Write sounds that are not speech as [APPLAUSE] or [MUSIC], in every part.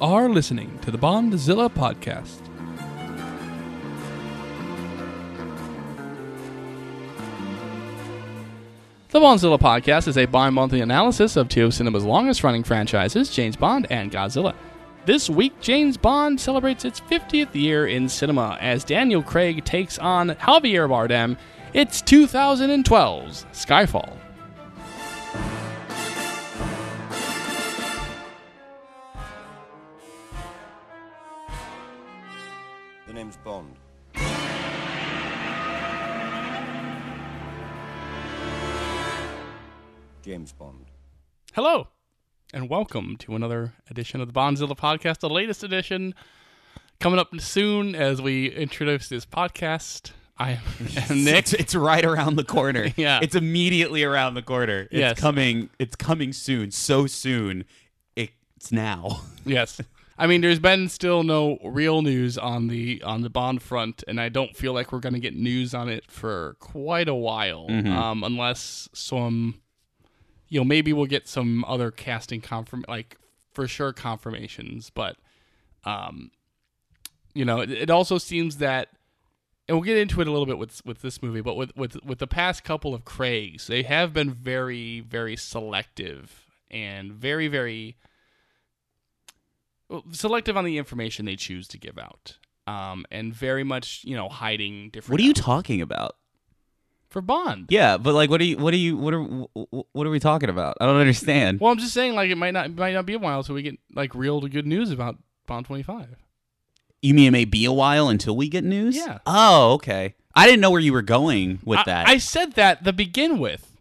Are listening to the Bondzilla podcast. The Bondzilla podcast is a bi monthly analysis of two of cinema's longest running franchises, James Bond and Godzilla. This week, James Bond celebrates its 50th year in cinema as Daniel Craig takes on Javier Bardem. It's 2012's Skyfall. James Bond. Hello, and welcome to another edition of the Bondzilla podcast, the latest edition coming up soon as we introduce this podcast. I am [LAUGHS] Nick. It's, it's right around the corner. [LAUGHS] Yeah. It's immediately around the corner. It's Yes. coming it's coming soon. So soon. It's now. [LAUGHS] Yes. I mean, there's been still no real news on the on the Bond front, and I don't feel like we're going to get news on it for quite a while, um, unless some, you know, maybe we'll get some other casting confirm, like for sure confirmations. But, um, you know, it, it also seems that, and we'll get into it a little bit with with this movie, but with with with the past couple of Craigs, they have been very very selective and very very selective on the information they choose to give out, um, and very much you know hiding different. What are you talking about? For Bond? Yeah, but like what are you what are you what are what are we talking about? I don't understand. Well, I'm just saying, like it might not it might not be a while till we get like real good news about Bond 25. You mean it may be a while until we get news? Yeah. Oh, okay. I didn't know where you were going with I, that. I said that to begin with.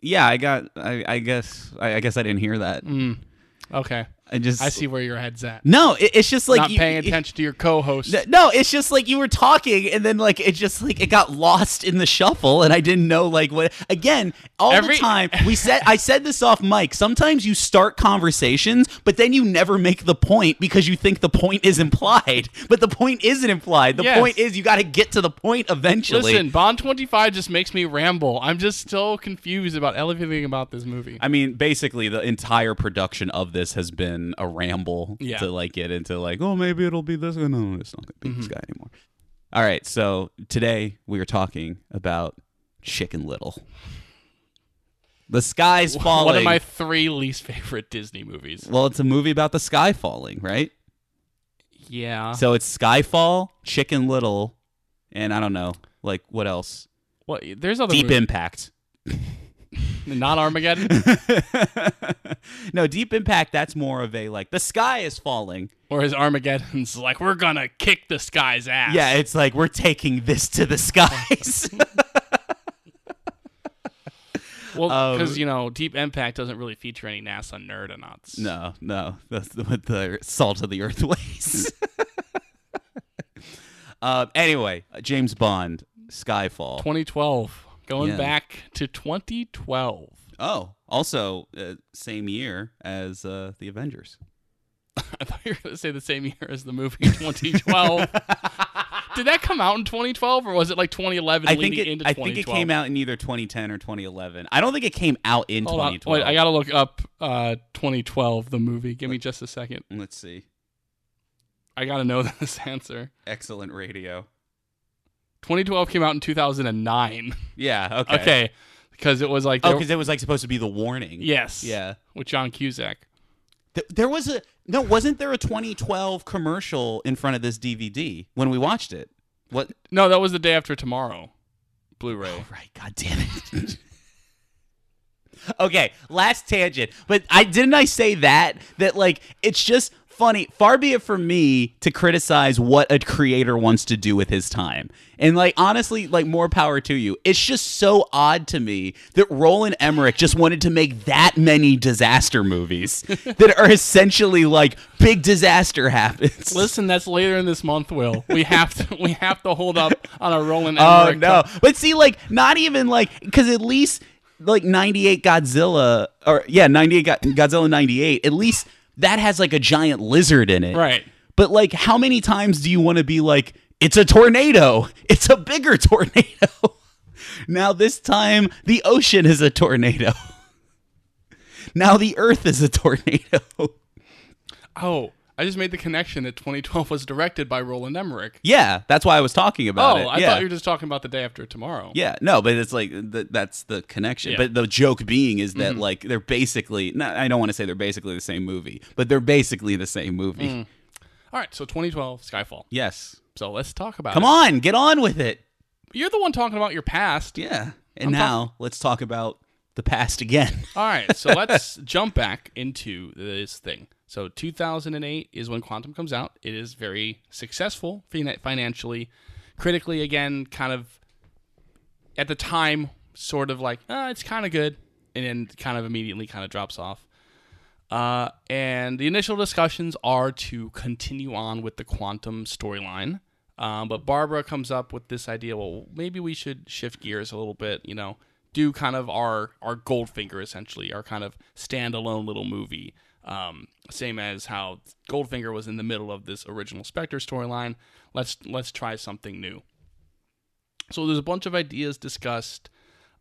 yeah, I got I, I guess I, I guess I didn't hear that. Mm. Okay, I just I see where your head's at. No, it, it's just like not you- paying it- attention to your co-host. No, it's just like you were talking, and then like it just like it got lost in the shuffle, and I didn't know like what. Again, all Every- the time [LAUGHS] we said I said this off mic. Sometimes you start conversations, but then you never make the point because you think the point is implied, but the point isn't implied. The Yes. point is you got to get to the point eventually. Listen, Bond 25 just makes me ramble. I'm just so confused about everything about this movie. I mean, basically, the entire production of this has been a ramble Yeah. to like get into like, oh, maybe it'll be this. No, it's not going to be Mm-hmm. this guy anymore. All right, so today we are talking about Chicken Little. The sky's falling. One of my three least favorite Disney movies. well, it's a movie about the sky falling, right? Yeah. So it's Skyfall, Chicken Little, and I don't know, like what else? What? There's other Deep movies. Impact. [LAUGHS] [LAUGHS] not Armageddon. [LAUGHS] no, Deep Impact. That's more of a like the sky is falling. or his Armageddon's like we're gonna kick the sky's ass. Yeah, it's like we're taking this to the skies. [LAUGHS] Well, Um, because you know, Deep Impact doesn't really feature any NASA nerdonauts. no, no, that's what the salt of the earth ways. uh, anyway, James Bond, Skyfall. 2012. Going Yeah. back to 2012. oh, also uh, same year as uh, the Avengers. [LAUGHS] I thought you were going to say the same year as the movie 2012. [LAUGHS] Did that come out in 2012 or was it like 2011 I leading think it. into I think it came out in either 2010 or 2011. I don't think it came out in Hold on. 2012. Wait, I got to look up uh, 2012, the movie. Give me just a second. Let's see. I got to know [LAUGHS] this answer. Excellent radio. 2012 came out in 2009. Yeah. [LAUGHS] Okay. Okay. Because it was like. Oh, because it was like supposed to be the warning. yes. Yeah. With John Cusack. Th- There was a no. Wasn't there a 2012 commercial in front of this DVD when we watched it? What? No, that was the day after tomorrow. Blu-ray. Oh, right. God damn it. [LAUGHS] okay. Last tangent. But I didn't I say that that like it's just funny. Far be it from me to criticize what a creator wants to do with his time. And like honestly, like more power to you. It's just so odd to me that Roland Emmerich just wanted to make that many disaster movies [LAUGHS] that are essentially like big disaster happens. Listen, that's later in this month, Will. We have to we have to hold up on a Roland Emmerich. Oh Emmerich. no! But see, like, not even like because at least like '98 Godzilla or yeah, '98 Godzilla '98. At least that has like a giant lizard in it, Right. But like, how many times do you want to be like, it's a tornado? It's a bigger [LAUGHS] tornado. now this time, the ocean is a tornado. [LAUGHS] now the Earth is a tornado. Oh, I just made the connection that 2012 was directed by Roland Emmerich. Yeah, that's why I was talking about Oh, it. Oh, I yeah. thought you were just talking about the day after tomorrow. Yeah, no, but it's like th- that's the connection. Yeah. But the joke being is that like they're basically. No, I don't want to say they're basically the same movie, but they're basically the same movie. Mm. All right, so 2012 Skyfall. Yes. So let's talk about Come it. on, get on with it. You're the one talking about your past. Yeah. And I'm now let's talk about the past again. All right, so [LAUGHS] let's jump back into this thing. So 2008 is when Quantum comes out. It is very successful financially, critically. Again, kind of at the time, sort of like uh, it's kind of good, and then kind of immediately kind of drops off. Uh, and the initial discussions are to continue on with the Quantum storyline. Um, but Barbara comes up with this idea. Well, maybe we should shift gears a little bit. You know, do kind of our our Goldfinger essentially, our kind of standalone little movie. Um, same as how Goldfinger was in the middle of this original Spectre storyline. Let's let's try something new. So there's a bunch of ideas discussed.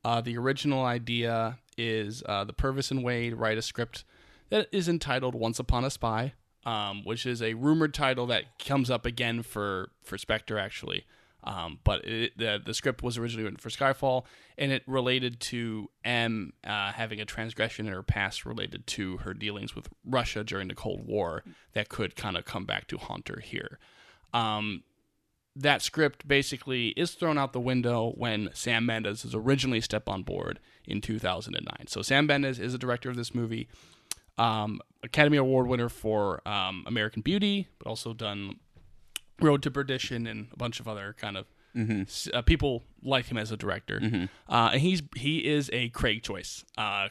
Uh, the original idea is uh, the Purvis and Wade write a script that is entitled "Once Upon a Spy," um, which is a rumored title that comes up again for for Spectre actually. Um, but it, the the script was originally written for Skyfall, and it related to M uh, having a transgression in her past related to her dealings with Russia during the Cold War that could kind of come back to haunt her here. Um, that script basically is thrown out the window when Sam Mendes is originally stepped on board in 2009. So Sam Mendes is the director of this movie, um, Academy Award winner for um, American Beauty, but also done Road to Perdition and a bunch of other kind of s- uh, people like him as a director. Uh, and he's he is a Craig choice. Uh,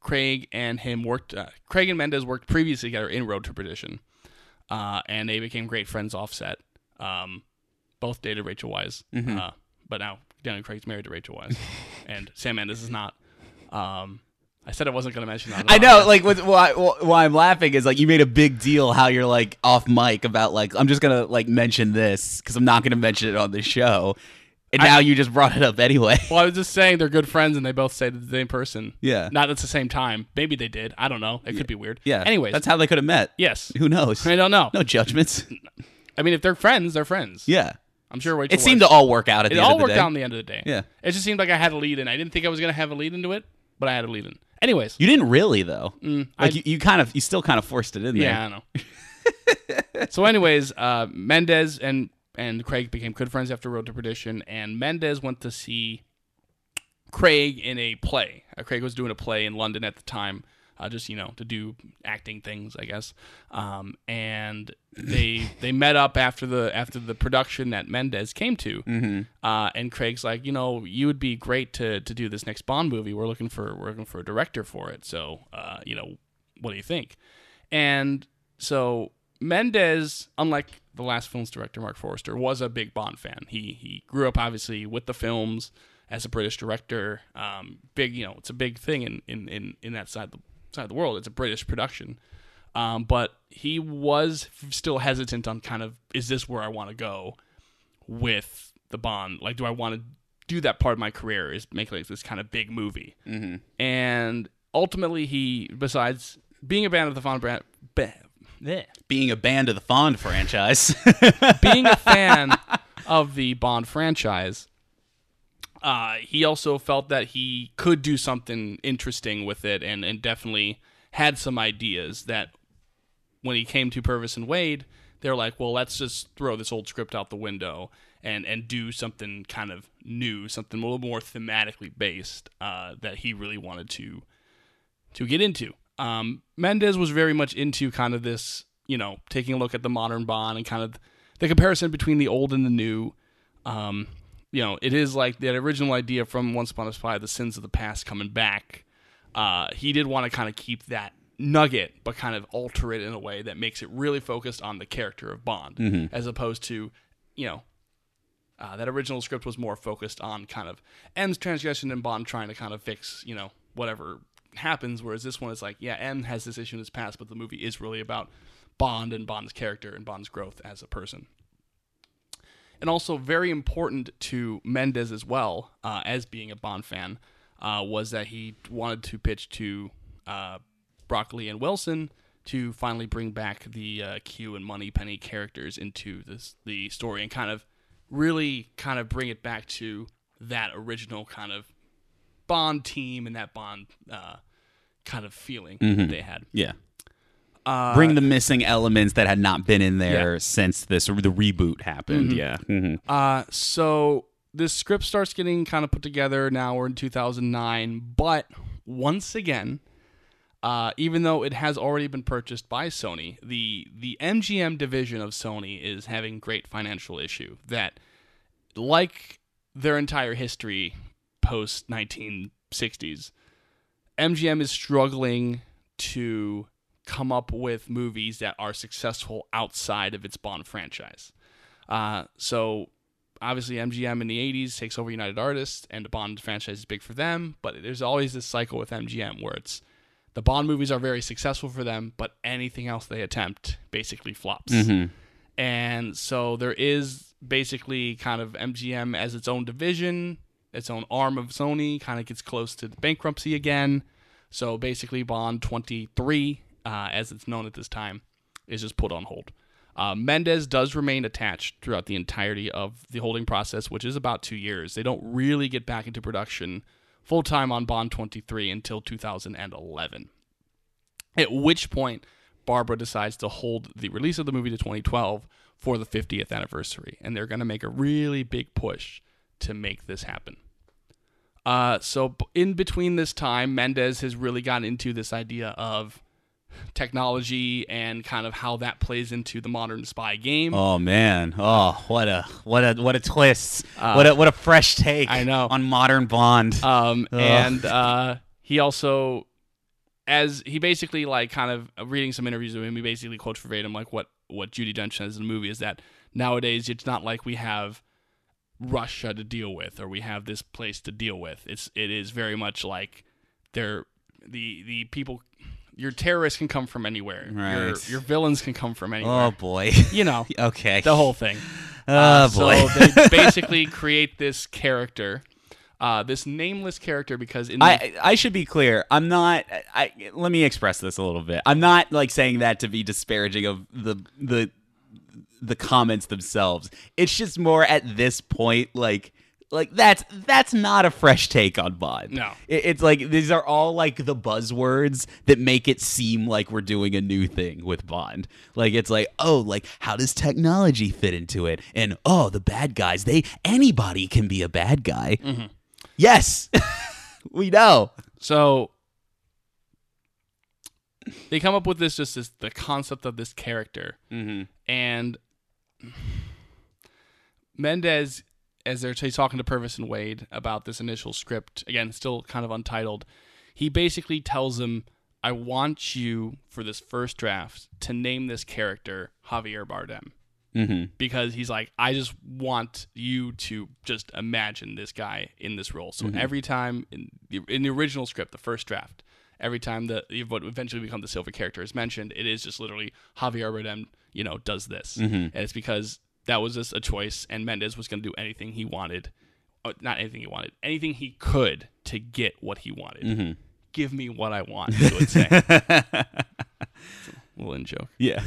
Craig and him worked. Uh, Craig and Mendes worked previously together in Road to Perdition, uh, and they became great friends offset. Um, both dated Rachel Weisz, uh, but now Daniel Craig's married to Rachel Weisz, [LAUGHS] and Sam Mendes is not. Um, I said I wasn't going to mention that. [LAUGHS] I know, like, what, why, why I'm laughing is like you made a big deal how you're like off mic about like I'm just gonna like mention this because I'm not gonna mention it on the show, and now you just brought it up anyway. Well, I was just saying they're good friends and they both say to the same person. Yeah. Not at the same time. Maybe they did. I don't know. It could be weird. Yeah. Anyways. that's how they could have met. yes. Who knows? I don't know. No judgments. I mean, if they're friends, they're friends. Yeah. I'm sure Rachel It seemed was. to all work out at It the end of the day. It all worked out in the end of the day. Yeah. It just seemed like I had a lead in. I didn't think I was going to have a lead into it, but I had a lead in. Anyways. You didn't really though. I- like you, you kind of you still kind of forced it in there. Yeah, I know. so, anyways, uh, Mendes and and Craig became good friends after Road to Perdition, and Mendes went to see Craig in a play. Uh, Craig was doing a play in London at the time, uh, just you know to do acting things, I guess. Um, and they [LAUGHS] they met up after the after the production that Mendes came to, Mm-hmm. uh, and Craig's like, you know, you would be great to to do this next Bond movie. We're looking for we're looking for a director for it. So, uh, you know, what do you think? And so Mendes, unlike the last film's director Marc Forster, was a big Bond fan. He he grew up obviously with the films as a British director. Um, big, you know, it's a big thing in in in, in that side of the side of the world. It's a British production. Um, but he was still hesitant on kind of is this where I want to go with the Bond? Like, do I want to do that part of my career? Is make like this kind of big movie? Mm-hmm. And ultimately, he besides being a fan of the Bond brand, Being a band of the Bond franchise. being a [LAUGHS] fan of the Bond franchise, uh, he also felt that he could do something interesting with it, and and definitely had some ideas that when he came to Purvis and Wade, they're like, well, let's just throw this old script out the window and and do something kind of new, something a little more thematically based uh, that he really wanted to to get into. Um, Mendes was very much into kind of this, you know, taking a look at the modern Bond and kind of the comparison between the old and the new. Um, you know, it is like that original idea from Once Upon a Spy, the sins of the past coming back. Uh, he did want to kind of keep that nugget, but kind of alter it in a way that makes it really focused on the character of Bond, as opposed to, you know, uh, that original script was more focused on kind of M's transgression and Bond trying to kind of fix, you know, whatever happens. Whereas this one is like, yeah, M has this issue in his past, but the movie is really about Bond and Bond's character and Bond's growth as a person. And also, very important to Mendes as well, uh, as being a Bond fan, uh, was that he wanted to pitch to uh, Broccoli and Wilson to finally bring back the uh, Q and Moneypenny characters into this the story and kind of really kind of bring it back to that original kind of Bond team and that Bond uh, kind of feeling that they had. Yeah. Uh, Bring the missing elements that had not been in there Yeah. since this the reboot happened. Yeah. Mhm. Uh, so this script starts getting kind of put together. Now we're in 2009, but once again, uh, even though it has already been purchased by Sony, the the MGM division of Sony is having great financial issue. That, like their entire history post 1960s, MGM is struggling to come up with movies that are successful outside of its Bond franchise. Uh, so obviously MGM in the 80s takes over United Artists and the Bond franchise is big for them, but there's always this cycle with MGM where it's the Bond movies are very successful for them, but anything else they attempt basically flops. And so there is basically kind of MGM as its own division, its own arm of Sony, kind of gets close to bankruptcy again. So basically, Bond 23, uh, as it's known at this time, is just put on hold. Uh, Mendes does remain attached throughout the entirety of the holding process, which is about two years. They don't really get back into production full time on Bond 23 until 2011. At which point, Barbara decides to hold the release of the movie to 2012 for the 50th anniversary, and they're going to make a really big push to make this happen. Uh, so in between this time, Mendes has really gotten into this idea of technology and kind of how that plays into the modern spy game. Oh man! Oh, what a what a what a twist! what a what a fresh take! I know. on modern Bond. Um, and uh, he also, as he basically like kind of uh, reading some interviews with him, he basically quotes verbatim like what what Judi Dench says in the movie is that nowadays it's not like we have Russia to deal with or we have this place to deal with. It's it is very much like they're the the people. Your terrorists can come from anywhere. Your Right. your villains can come from anywhere. oh boy. You know [LAUGHS] okay. the whole thing. [LAUGHS] Oh Uh, boy. So they [LAUGHS] basically create this character, uh, this nameless character, because in the, I I should be clear. I'm not. I let me express this a little bit. I'm not like saying that to be disparaging of the the the comments themselves. It's just more at this point like like that's that's not a fresh take on Bond. No. It- it's like these are all like the buzzwords that make it seem like we're doing a new thing with Bond. Like it's like, oh, like how does technology fit into it? And oh, the bad guys, they anybody can be a bad guy. Mm-hmm. Yes. [LAUGHS] we know. so they come up with this just as the concept of this character, mm-hmm. and Mendes, as they're he's talking to Purvis and Wade about this initial script, again, still kind of untitled, he basically tells them, I want you for this first draft to name this character Javier Bardem. Mm-hmm. Because he's like, I just want you to just imagine this guy in this role. So every time in the, in the original script, the first draft, every time the what eventually become the silver character is mentioned, it is just literally Javier Bardem, you know, does this, and it's because that was just a choice, and Mendes was going to do anything he wanted, uh, not anything he wanted, anything he could to get what he wanted. Give me what I want, he would say. [LAUGHS] little in joke. Yeah.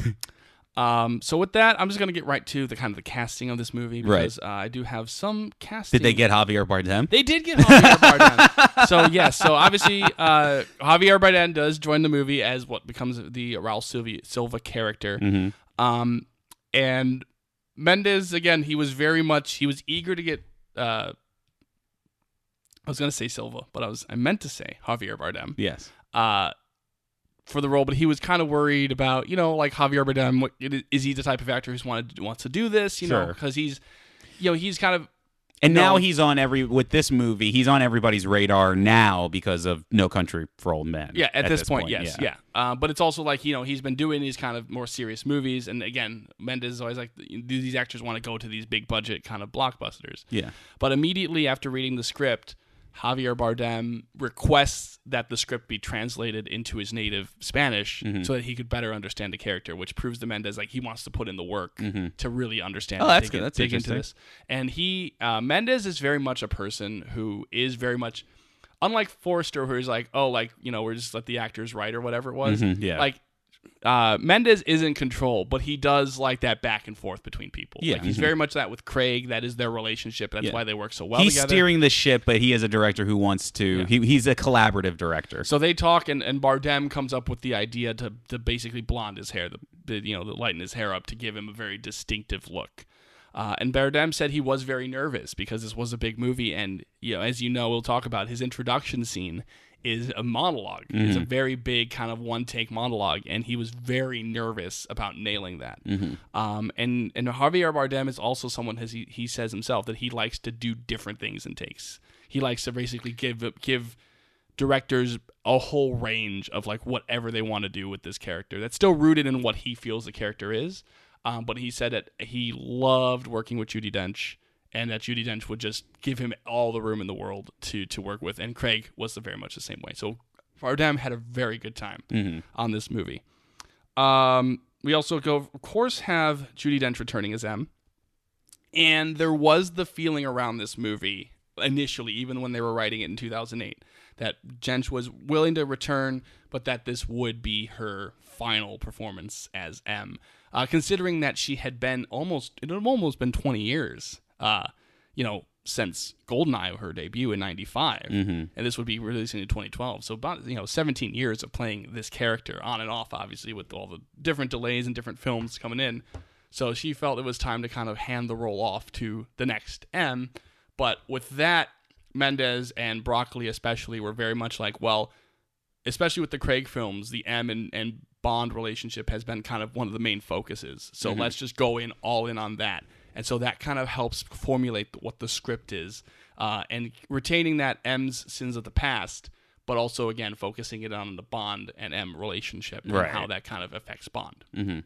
Um, so with that, I'm just gonna get right to the kind of the casting of this movie Right. uh, I do have some casting. Did they get Javier Bardem? They did get Javier [LAUGHS] Bardem. so yes, so obviously uh, Javier Bardem does join the movie as what becomes the Raul Silva, Silva character. Mm-hmm. Um, and Mendes again, he was very much he was eager to get. Uh, I was gonna say Silva, but I was I meant to say Javier Bardem Yes. uh, for the role, but he was kind of worried about, you know, like Javier Bardem. What, is he the type of actor who's wanted wants to do this? You know, because he's, you know, he's kind of And No. now he's on every with this movie. He's on everybody's radar now because of No Country for Old Men. yeah. At, this, point, yes, yeah. Uh, but it's also like you know he's been doing these kind of more serious movies, and again, Mendes is always like, these actors want to go to these big budget kind of blockbusters? Yeah. But immediately after reading the script, Javier Bardem requests that the script be translated into his native Spanish Mm-hmm. so that he could better understand the character, which proves to Mendes like he wants to put in the work to really understand. Oh, that's dig good. That's dig into interesting. this. And he uh, Mendes is very much a person who is very much unlike Forster, who's like, oh, like you know, we're just let the actors write or whatever it was. Mhm, yeah. Like uh, Mendes is in control, but he does like that back and forth between people. Yeah. Like, he's very much that with Craig. That is their relationship. That's Yeah. why they work so well he's together. steering the ship, but he is a director who wants to. He, he's a collaborative director. So they talk, and, and Bardem comes up with the idea to, to basically blonde his hair, the, the you know, the lighten his hair up to give him a very distinctive look. Uh, and Bardem said he was very nervous because this was a big movie, and you know, as you know, we'll talk about his introduction scene is a monolog It's a very big kind of one take monologue, and he was very nervous about nailing that. Um, and and Javier Bardem is also someone as he, he says himself that he likes to do different things in takes. He likes to basically give give directors a whole range of like whatever they want to do with this character that's still rooted in what he feels the character is. Um, but he said that he loved working with Judi Dench and that Judi Dench would just give him all the room in the world to to work with. And craig was very much the same way. So Bardem had a very good time on this movie. Um, we also go of course have Judi Dench returning as m. And there was the feeling around this movie initially, even when they were writing it in 2008, that Dench was willing to return, but that this would be her final performance as M. Uh, considering that she had been almost, it had almost been 20 years, uh, you know, since Goldeneye, her debut in '95, and this would be releasing in 2012. So about you know 17 years of playing this character on and off, obviously with all the different delays and different films coming in. So she felt it was time to kind of hand the role off to the next M. But with that, Mendes and Broccoli especially were very much like, well, especially with the Craig films, the M and, and Bond relationship has been kind of one of the main focuses. So let's just go in all in on that. And so that kind of helps formulate what the script is uh, and retaining that M's sins of the past, but also, again, focusing it on the Bond and M relationship and Right. how that kind of affects Bond. Mm-hmm.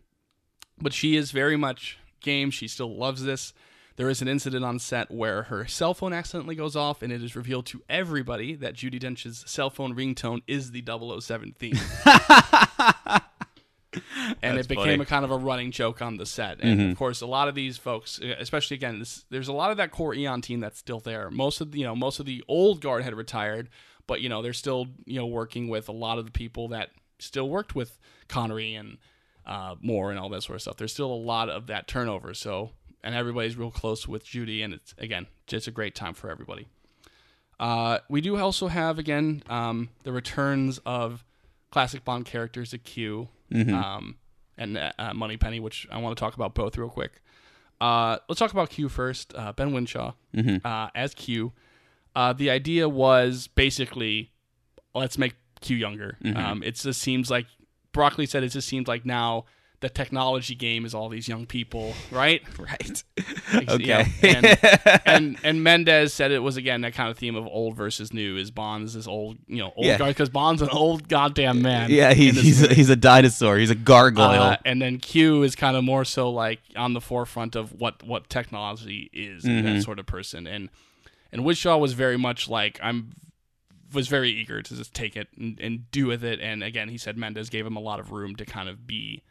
But she is very much game. She still loves this. There is an incident on set where her cell phone accidentally goes off, and it is revealed to everybody that Judi Dench's cell phone ringtone is the 007 theme. [LAUGHS] [LAUGHS] and it became funny. a kind of a running joke on the set. And of course, a lot of these folks, especially again, this, there's a lot of that core Eon team that's still there. Most of the, you know, most of the old guard had retired, but you know they're still you know working with a lot of the people that still worked with Connery and uh, Moore and all that sort of stuff. There's still a lot of that turnover. So and everybody's real close with Judi, and it's again just a great time for everybody. Uh, we do also have again um, the returns of classic Bond characters, a Q um, and uh, uh, Moneypenny, which I want to talk about both real quick. Uh, let's talk about Q first. Uh, Ben Whishaw uh, as Q. Uh, the idea was basically let's make Q younger. Um, it just seems like Broccoli said it just seems like now the technology game is all these young people, right? [LAUGHS] right. You know, Okay. and, [LAUGHS] and and Mendes said it was again that kind of theme of old versus new. Is Bond's this old, you know, old Yeah. guy because Bond's an old goddamn man. Yeah, he, he's a, he's a dinosaur. He's a gargoyle. Uh, and then Q is kind of more so like on the forefront of what what technology is Mm-hmm. that sort of person. And and Whishaw was very much like I'm was very eager to just take it and, and do with it. And again, he said Mendes gave him a lot of room to kind of be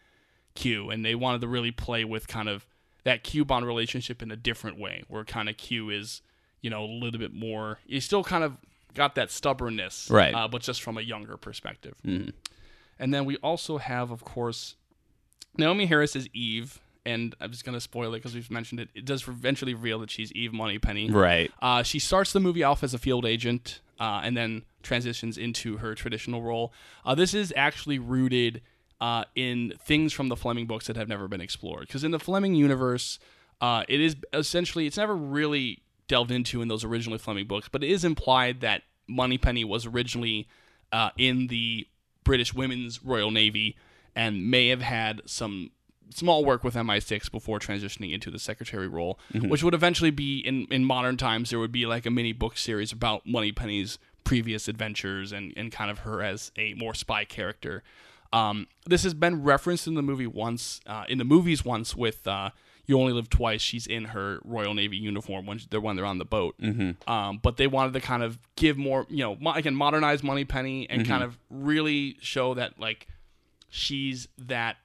Q, and they wanted to really play with kind of that Q Bond relationship in a different way, where kind of Q is you know a little bit more. He still kind of got that stubbornness, Right. Uh, but just from a younger perspective. And then we also have, of course, Naomie Harris is Eve, and I'm just gonna spoil it because we've mentioned it. It does eventually reveal that she's Eve Moneypenny. right. Uh, she starts the movie off as a field agent, uh, and then transitions into her traditional role. Uh, this is actually rooted uh, in things from the Fleming books that have never been explored. Because in the Fleming universe, uh, it is essentially it's never really delved into in those originally Fleming books, but it is implied that Moneypenny was originally uh, in the British Women's Royal Navy and may have had some small work with MI6 before transitioning into the secretary role, which would eventually be in, in modern times. There would be like a mini book series about Moneypenny's previous adventures and, and kind of her as a more spy character. Um, this has been referenced in the movie once, uh, in the movies once with uh, You Only Live Twice. She's in her Royal Navy uniform when they're when they're on the boat. Um, but they wanted to kind of give more, you know, mo- again modernize Moneypenny and kind of really show that like she's that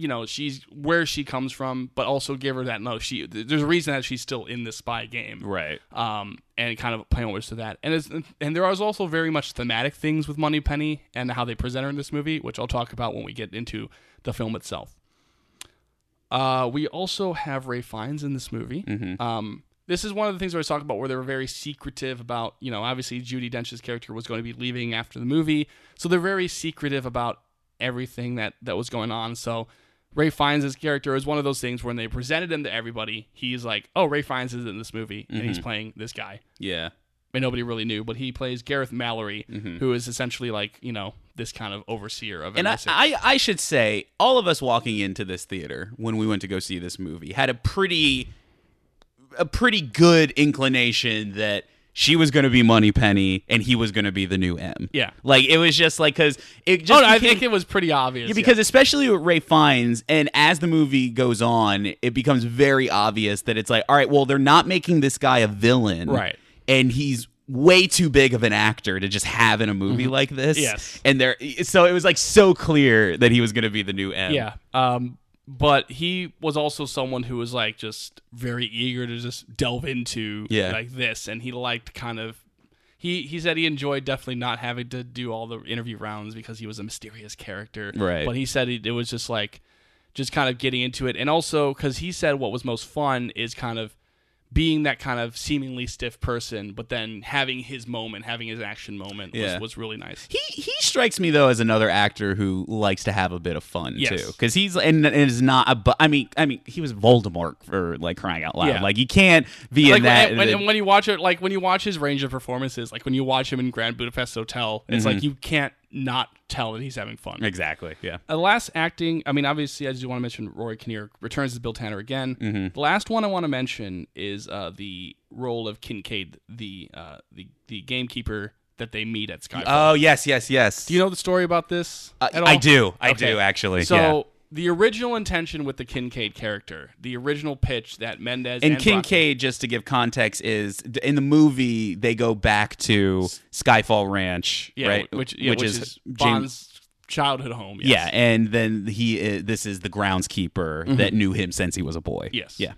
you know she's where she comes from, but also give her that no, she there's a reason that she's still in the spy game, Right. um, and kind of playing homage to that. And it's, and there was also very much thematic things with Moneypenny and how they present her in this movie, which I'll talk about when we get into the film itself. Uh, we also have Ray Fiennes in this movie. Um, this is one of the things where I talk about where they were very secretive about, you know, obviously Judi Dench's character was going to be leaving after the movie, so they're very secretive about everything that that was going on. So Ray Fiennes' character is one of those things when they presented him to everybody, he's like, "Oh, Ray Fiennes is in this movie, and he's mm-hmm. playing this guy." Yeah. and nobody really knew, but he plays Gareth Mallory, mm-hmm. who is essentially like you know this kind of overseer of And I, I, I should say, all of us walking into this theater when we went to go see this movie had a pretty, a pretty good inclination that she was going to be Moneypenny and he was going to be the new M. Yeah. like it was just like because it just oh, no, I think it was pretty obvious. Yeah, because especially with Ray Fiennes, and as the movie goes on, it becomes very obvious that it's like, all right, well, they're not making this guy a villain, Right. And he's way too big of an actor to just have in a movie like this. Mm-hmm. Yes. and there, so it was like so clear that he was going to be the new M. yeah. Um, but he was also someone who was like just very eager to just delve into Yeah. like this, and he liked kind of. He, he said he enjoyed definitely not having to do all the interview rounds because he was a mysterious character. Right. But he said it, it was just like, just kind of getting into it. And also, because he said what was most fun is kind of being that kind of seemingly stiff person, but then having his moment, having his action moment Yeah. was, was really nice. He he strikes me though as another actor who likes to have a bit of fun Yes. too, because he's and, and is not a. bu- I mean, I mean, he was Voldemort for like crying out loud. Yeah. Like you can't be like in that. when, when, and when you watch it, like when you watch his range of performances, like when you watch him in Grand Budapest Hotel, it's Mm-hmm. like you can't not tell that he's having fun. exactly. Yeah. The last acting, I mean, obviously, I just want to mention Rory Kinnear returns as Bill Tanner again. Mm-hmm. The last one I want to mention is uh, the role of Kincaid, the uh, the the gamekeeper that they meet at Skyfall. Oh yes, yes, yes. do you know the story about this? Uh? I do. I Okay. do actually. So yeah. The original intention with the Kincaid character, the original pitch that Mendes And and, Kincaid, just to give context, is in the movie they go back to Skyfall Ranch, yeah, right? which, yeah, which, is, James- Bond's childhood home. Yes. Yeah, and then he is, this is the groundskeeper that knew him since he was a boy. Mm-hmm. Yes. Yeah.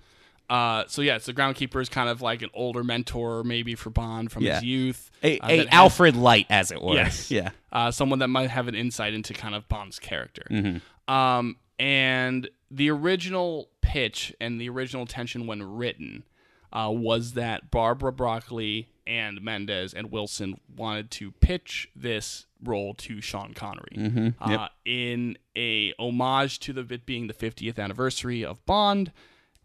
Uh, so yeah, so the groundkeeper is kind of like an older mentor, maybe for Bond from Yeah. his youth. A, uh, a has- Alfred Light, as it were. Yes. Yeah. uh, someone that might have an insight into kind of Bond's character. Mm-hmm. Um, and the original pitch and the original tension when written uh, was that Barbara Broccoli and Mendes and Wilson wanted to pitch this role to Sean Connery Mm-hmm. uh, in a homage to the it being the 50th anniversary of Bond.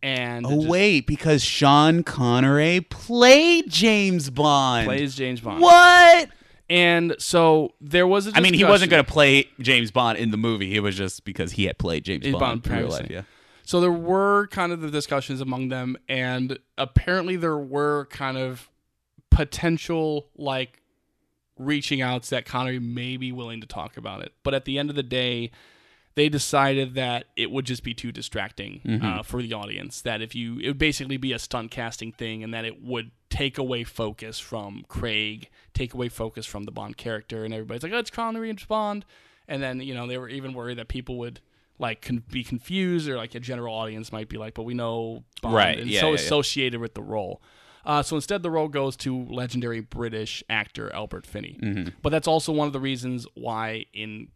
And Oh just wait, because Sean Connery played James Bond. plays James Bond. What? And so there was a I mean, he wasn't going to play James Bond in the movie. It was just because he had played James James Bond, Bond in real life. Yeah. So there were kind of the discussions among them, and apparently there were kind of potential like reaching outs that Connery may be willing to talk about it. But at the end of the day, they decided that it would just be too distracting uh, for the audience. That if you, it would basically be a stunt casting thing, and that it would take away focus from Craig, take away focus from the Bond character, and everybody's like, "Oh, it's Connery and Bond," and then you know they were even worried that people would like con- be confused, or like a general audience might be like, "But we know Bond," Right, and yeah, so yeah, yeah. associated with the role. Uh, so instead, the role goes to legendary British actor Albert Finney. Mm-hmm. But that's also one of the reasons why in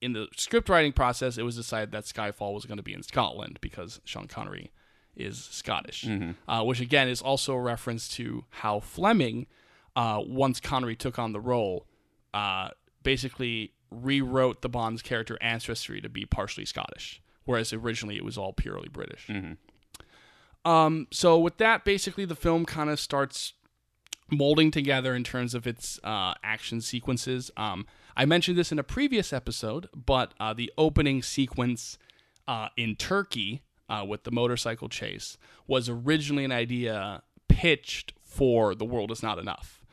in the script writing process, it was decided that Skyfall was going to be in Scotland because Sean Connery is Scottish, uh, which again is also a reference to how Fleming, uh, once Connery took on the role, uh, basically rewrote the Bond's character ancestry to be partially Scottish, whereas originally it was all purely British. Um, so with that, basically the film kind of starts molding together in terms of its uh, action sequences. Um, I mentioned this in a previous episode, but uh, the opening sequence uh, in Turkey uh, with the motorcycle chase was originally an idea pitched for The World Is Not Enough,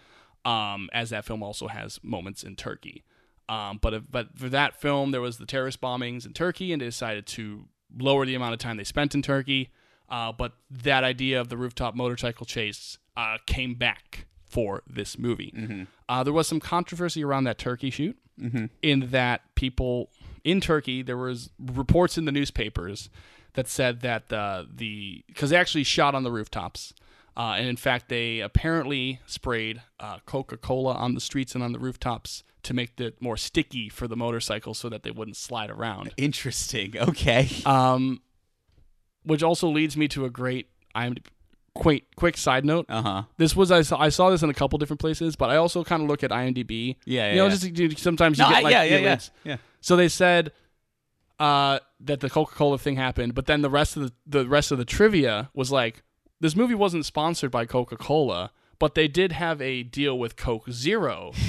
um, as that film also has moments in Turkey. Um, but if, but for that film, there was the terrorist bombings in Turkey, and they decided to lower the amount of time they spent in Turkey. Uh, but that idea of the rooftop motorcycle chase uh, came back for this movie. Uh, there was some controversy around that Turkey shoot, in that people in Turkey there was reports in the newspapers that said that uh, the because they actually shot on the rooftops. Uh, and in fact, they apparently sprayed uh, Coca Cola on the streets and on the rooftops to make it more sticky for the motorcycles so that they wouldn't slide around. Interesting. Okay. Um, which also leads me to a great I'm quick quick side note. Uh huh. This was I saw I saw this in a couple different places, but I also kind of look at IMDb. Yeah, you know, yeah, just sometimes you No, get I- like yeah, yeah, yeah, yeah. So they said uh, that the Coca Cola thing happened, but then the rest of the the rest of the trivia was like this movie wasn't sponsored by Coca Cola, but they did have a deal with Coke Zero. [LAUGHS]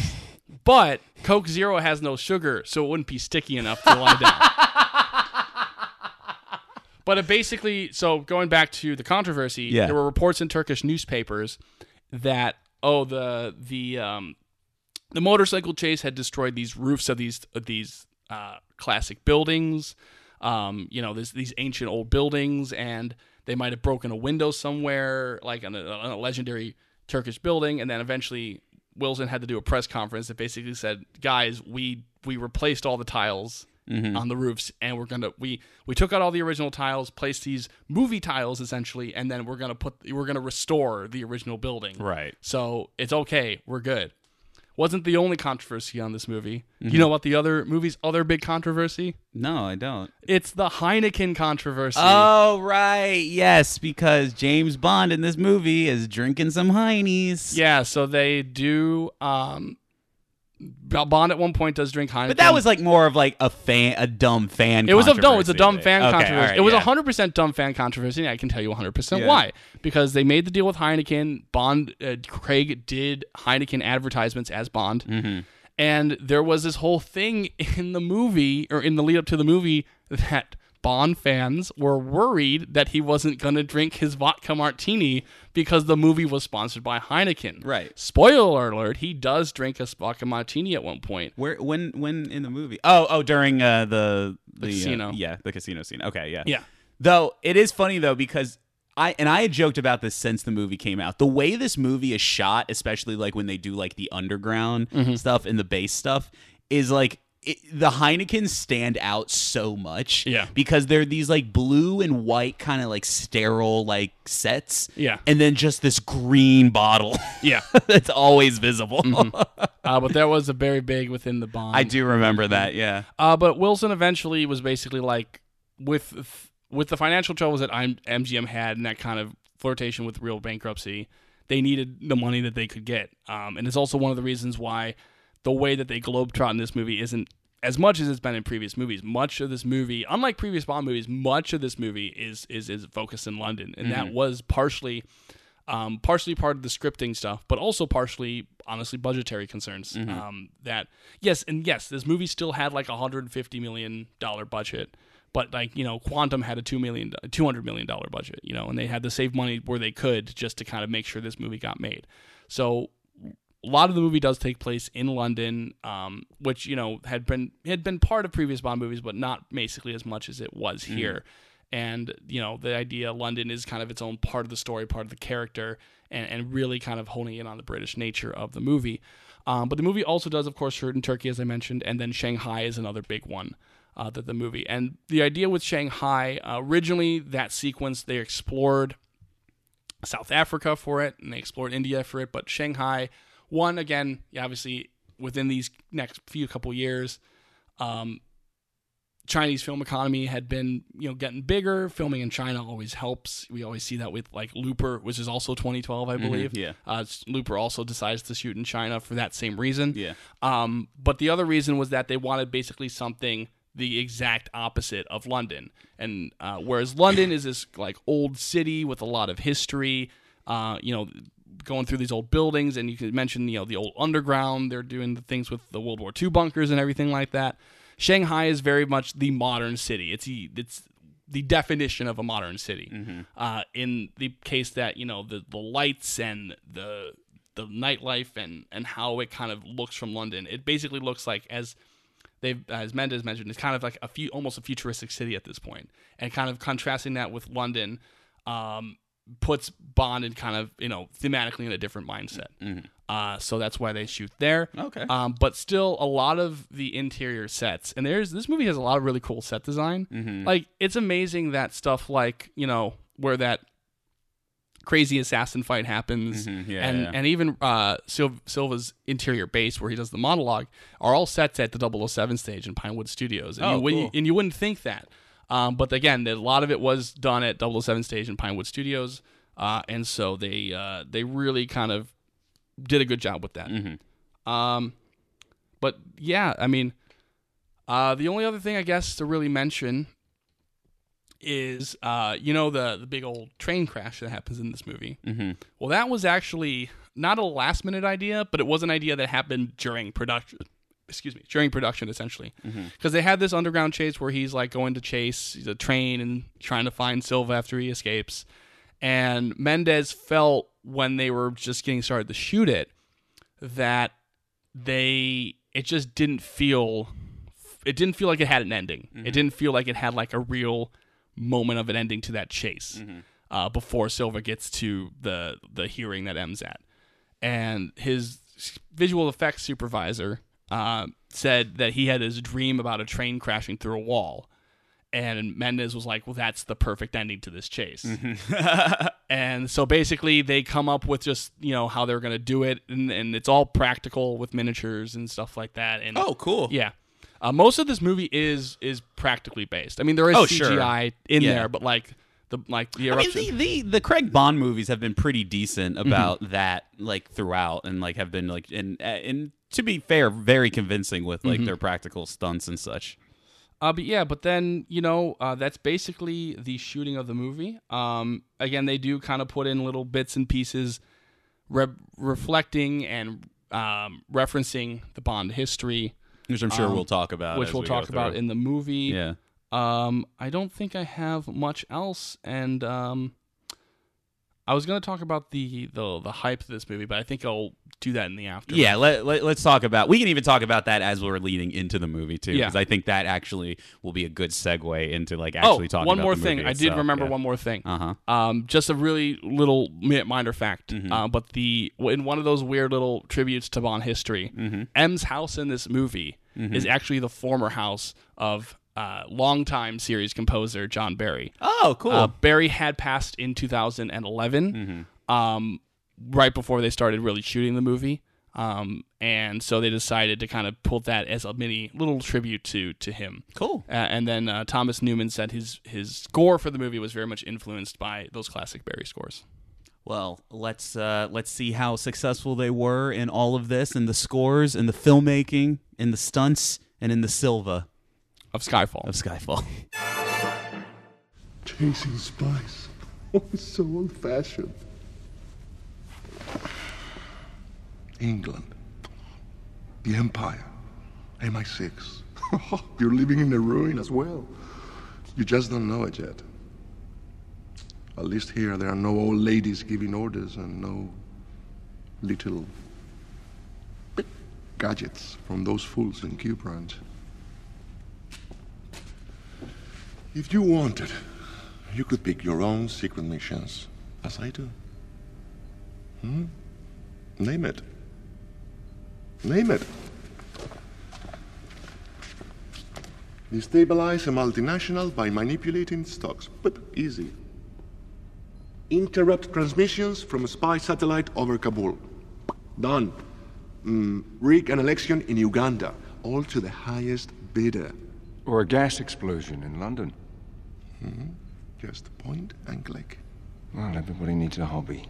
But Coke Zero has no sugar, so it wouldn't be sticky enough to lie down. [LAUGHS] but it basically, so going back to the controversy, Yeah. there were reports in Turkish newspapers that oh the the um, the motorcycle chase had destroyed these roofs of these of these uh, classic buildings. Um, you know, this, these ancient old buildings, and they might have broken a window somewhere, like on a, on a legendary Turkish building. And then eventually, Wilson had to do a press conference that basically said, "Guys, we we replaced all the tiles." On the roofs, and we're gonna we we took out all the original tiles, placed these movie tiles essentially, and then we're gonna put we're gonna restore the original building. Right. So it's okay. We're good. Wasn't the only controversy on this movie. Mm-hmm. You know what the other movie's other big controversy? No, I don't. It's the Heineken controversy. Oh right, yes, because James Bond in this movie is drinking some heinies. yeah, so they do um Bond at one point does drink Heineken. But that was like more of like a fan, a dumb fan. it was a no, it's a dumb fan Okay, controversy. alright, it was a hundred percent dumb fan controversy. I can tell you hundred percent why. Because they made the deal with Heineken. Bond, uh, Craig did Heineken advertisements as Bond, Mm-hmm. and there was this whole thing [LAUGHS] in the movie or in the lead up to the movie that Bond fans were worried that he wasn't going to drink his vodka martini because the movie was sponsored by Heineken. Right. Spoiler alert: he does drink a vodka martini at one point. Where when when in the movie? Oh oh during uh, the the, uh, casino. yeah, the casino scene. Okay, yeah. Yeah. Though it is funny though because I and I had joked about this since the movie came out. The way this movie is shot, especially like when they do like the underground Mm-hmm. stuff and the base stuff, is like it, the Heinekens stand out so much. Yeah. Because they're these like blue and white kind of like sterile like sets. Yeah. And then just this green bottle Yeah. [LAUGHS] that's always visible. [LAUGHS] uh, but that was a very big within the Bond. I do remember that. Yeah. Uh, but Wilson eventually was basically like with with the financial troubles that I'm, MGM had and that kind of flirtation with real bankruptcy, they needed the money that they could get. Um, and it's also one of the reasons why the way that they globetrot in this movie isn't as much as it's been in previous movies. Much of this movie, unlike previous Bond movies, much of this movie is is is focused in London, and that was partially. Um, partially part of the scripting stuff, but also partially, honestly, budgetary concerns. Um, that yes, and yes, this movie still had like a hundred and fifty million dollar budget, but like you know, Quantum had a two million, two hundred million dollar budget, you know, and they had to save money where they could just to kind of make sure this movie got made. So a lot of the movie does take place in London, um, which you know had been had been part of previous Bond movies, but not basically as much as it was here. And you know the idea London is kind of its own part of the story, part of the character, and, and really kind of honing in on the British nature of the movie. Um, but the movie also does, of course, shoot in Turkey, as I mentioned, and then Shanghai is another big one. Uh, that the movie and the idea with Shanghai uh, originally that sequence they explored South Africa for it, and they explored India for it. But Shanghai, one again, obviously within these next few couple years, um, Chinese film economy had been you know getting bigger. Filming in China always helps. We always see that with like Looper, which is also 2012, I believe. yeah. uh, Looper also decides to shoot in China for that same reason. Yeah. Um, but the other reason was that they wanted basically something the exact opposite of London. And uh, whereas London is this like old city with a lot of history, uh, you know, going through these old buildings, and you can mention you know the old underground. They're doing the things with the World War II bunkers and everything like that. Shanghai is very much the modern city. It's the it's the definition of a modern city. Uh, in the case that you know the the lights and the the nightlife and and how it kind of looks from London. It basically looks like as they've as Mendes mentioned, it's kind of like a few almost a futuristic city at this point. point, and kind of contrasting that with London. Um, puts Bond in kind of you know thematically in a different mindset. Uh, so that's why they shoot there. Okay. Um, but still, a lot of the interior sets, and there's this movie has a lot of really cool set design. Mm-hmm. Like it's amazing that stuff like you know where that crazy assassin fight happens, Mm-hmm. yeah, and yeah. and even uh, Sil- Silva's interior base where he does the monologue are all sets at the 007 stage in Pinewood Studios, and, Oh, you, cool. and you wouldn't think that. Um, but again, a lot of it was done at 007 stage in Pinewood Studios, uh, and so they uh, they really kind of did a good job with that. Um, but yeah, I mean, uh, the only other thing I guess to really mention is uh, you know the the big old train crash that happens in this movie. Mm-hmm. Well, that was actually not a last minute idea, but it was an idea that happened during production. Excuse me, during production essentially, mm-hmm. because they had this underground chase where he's like going to chase the train and trying to find Silva after he escapes, and Mendes felt when they were just getting started to shoot it that they it just didn't feel it didn't feel like it had an ending. It mm-hmm. didn't feel like it had like a real moment of an ending to that chase mm-hmm. uh, before Silva gets to the the hearing that M's at. And his visual effects supervisor uh, said that he had his dream about a train crashing through a wall. And Mendes was like, "Well, that's the perfect ending to this chase." [LAUGHS] [LAUGHS] and so basically, they come up with just you know how they're gonna do it, and, and it's all practical with miniatures and stuff like that. And Oh, cool. yeah. Uh, most of this movie is is practically based. I mean, there is Oh, sure. CGI in Yeah. there, but like the like the I mean, the, the the Craig Bond movies have been pretty decent Mm-hmm. about that, like throughout, and like have been like, and and to be fair, very convincing with Mm-hmm. like their practical stunts and such. Uh, but yeah, but then you know uh, that's basically the shooting of the movie. Um, again, they do kind of put in little bits and pieces, re- reflecting and um, referencing the Bond history, Which I'm sure we'll talk about, Um, which we'll we talk about in the movie. yeah. Um, I don't think I have much else, and um, I was gonna talk about the the the hype of this movie, but I think I'll do that in the after. Yeah, let, let, us talk about. We can even talk about that as we're leading into the movie too, Yeah. because I think that actually will be a good segue into like Oh, actually talking. About it. One more thing. I did remember yeah. one more thing. Uh huh. Um, just a really little minor fact. Mm-hmm. Uh, but the in one of those weird little tributes to Bond history, Mm-hmm. M's house in this movie is actually the former house of uh, longtime series composer John Barry. Oh, cool. Uh, Barry had passed in 2011, Mm-hmm. um, right before they started really shooting the movie. Um, and so they decided to kind of pull that as a mini little tribute to to him. cool. Uh, and then uh, Thomas Newman said his his score for the movie was very much influenced by those classic Barry scores. Well, let's uh, let's see how successful they were in all of this, in the scores, in the filmmaking, in the stunts, and in the Silva Of Skyfall. of Skyfall. [LAUGHS] Chasing spies. [LAUGHS] Oh, it's so old fashioned. England. The Empire. MI6. [LAUGHS] You're living in a ruin as well. You just don't know it yet. At least here, there are no old ladies giving orders and no little gadgets from those fools in Q Branch. If you wanted, you could pick your own secret missions, as I do. Hmm? Name it. Name it. Destabilize a multinational by manipulating stocks, but easy. Interrupt transmissions from a spy satellite over Kabul. Done. Mm, rig an election in Uganda, all to the highest bidder. Or a gas explosion in London. Mm-hmm. Just point and click. Well, everybody needs a hobby.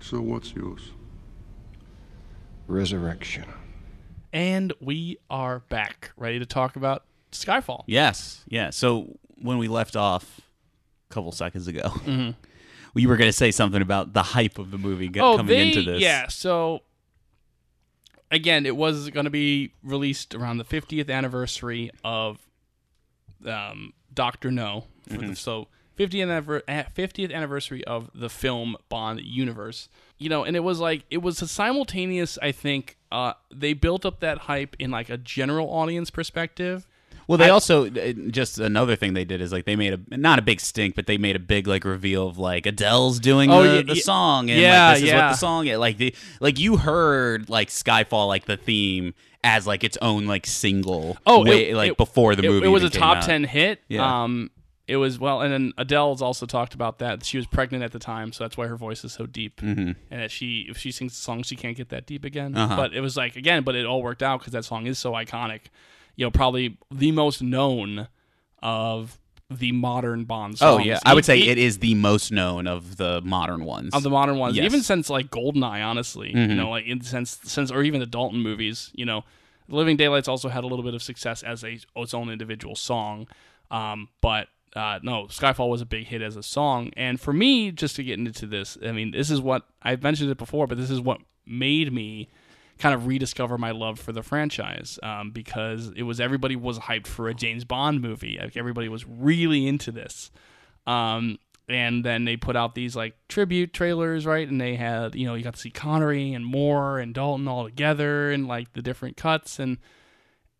So what's yours? Resurrection. And we are back, ready to talk about Skyfall. Yes, yeah. So when we left off a couple seconds ago, mm-hmm. [LAUGHS] we were going to say something about the hype of the movie get, oh, coming they, into this. yeah. So again, it was going to be released around the 50th anniversary of um, Doctor No. Mm-hmm. the, so 50th, anniver- eh, 50th anniversary of the film Bond universe. You know, and it was like it was a simultaneous. I think uh, they built up that hype in like a general audience perspective. Well, they I- also uh, just another thing they did is like they made a not a big stink, but they made a big like reveal of like Adele's doing Oh, the, yeah, the song, and Yeah, like this is what yeah. the song is. Like the like you heard like Skyfall like the theme as like its own like single. Oh, way, it- like it- before the it, movie. It was a top out. ten hit. Yeah. Um, it was well, and then Adele's also talked about that she was pregnant at the time, so that's why her voice is so deep, mm-hmm. and that she if she sings a song she can't get that deep again. Uh-huh. But it was like again, but it all worked out because that song is so iconic. You know, probably the most known of the modern Bond Oh songs. yeah, I would say e- it is the most known of the modern ones. of the modern ones, Yes. even since like Goldeneye, honestly, Mm-hmm. you know, like in since since or even the Dalton movies, you know, Living Daylights also had a little bit of success as a its own individual song, um, but uh, no, Skyfall was a big hit as a song, and for me, just to get into this, I mean, this is what I've mentioned it before, but this is what made me kind of rediscover my love for the franchise um, because it was everybody was hyped for a James Bond movie. Like everybody was really into this. Um, and then they put out these like tribute trailers, right? And they had, you know, you got to see Connery and Moore and Dalton all together and like the different cuts and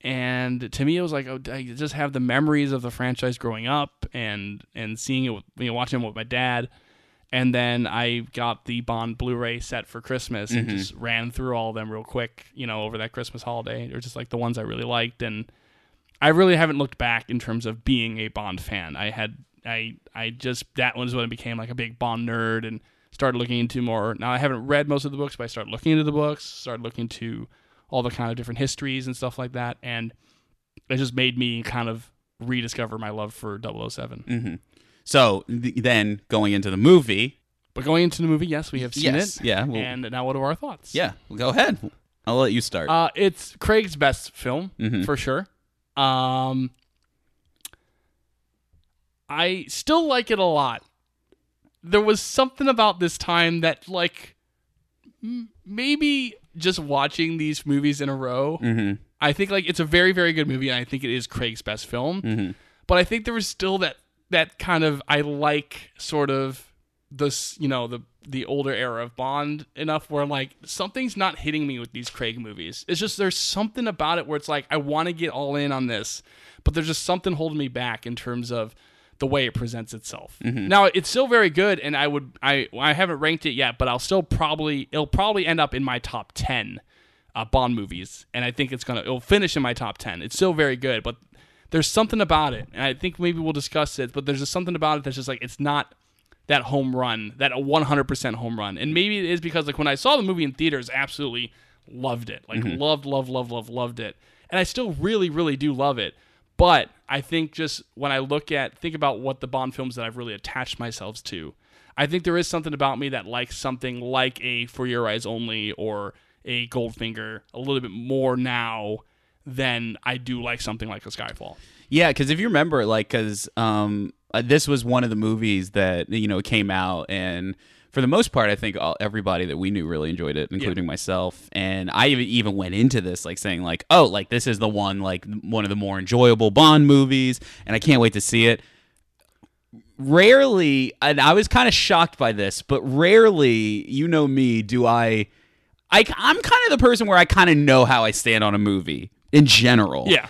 and to me it was like oh, I just have the memories of the franchise growing up and and seeing it with, you know watching it with my dad and then I got the Bond Blu-ray set for Christmas and mm-hmm. just ran through all of them real quick, you know, over that Christmas holiday. They're just like the ones I really liked, and I really haven't looked back in terms of being a Bond fan. I had I I just that was when I became like a big Bond nerd and started looking into more. Now I haven't read most of the books, but I started looking into the books, started looking into all the kind of different histories and stuff like that, and it just made me kind of rediscover my love for 007. Mm-hmm. So th- then going into the movie, But going into the movie, yes, we have seen Yes, it. yeah, well- and now what are our thoughts? yeah, go ahead. I'll let you start. Uh, it's Craig's best film Mm-hmm. for sure. Um, I still like it a lot. There was something about this time that, like, m- maybe just watching these movies in a row. Mm-hmm. I think like it's a very very good movie, and I think it is Craig's best film. Mm-hmm. But I think there was still that that kind of I like sort of this you know the the older era of Bond enough where like something's not hitting me with these Craig movies. It's just there's something about it where it's like I want to get all in on this, but there's just something holding me back in terms of the way it presents itself. Now it's still very good, and I would I I haven't ranked it yet, but I'll still probably it'll probably end up in my top ten uh, Bond movies, and I think it's gonna it'll finish in my top ten. It's still very good, but there's something about it, and I think maybe we'll discuss it. But there's just something about it that's just like it's not that home run, that a 100% home run, and maybe it is because like when I saw the movie in theaters, absolutely loved it, like mm-hmm. loved, loved, loved, loved, loved it, and I still really, really do love it. But I think just when I look at think about what the Bond films that I've really attached myself to, I think there is something about me that likes something like a For Your Eyes Only or a Goldfinger a little bit more now than I do like something like a Skyfall. Yeah, because if you remember, like, because um, uh, this was one of the movies that you know came out, and for the most part, I think all, everybody that we knew really enjoyed it, including myself. And I even even went into this like saying like, oh, like this is the one like one of the more enjoyable Bond movies, and I can't wait to see it. Rarely, and I was kind of shocked by this, but rarely, you know me, do I. I, I'm kind of the person where I kind of know how I stand on a movie in general Yeah.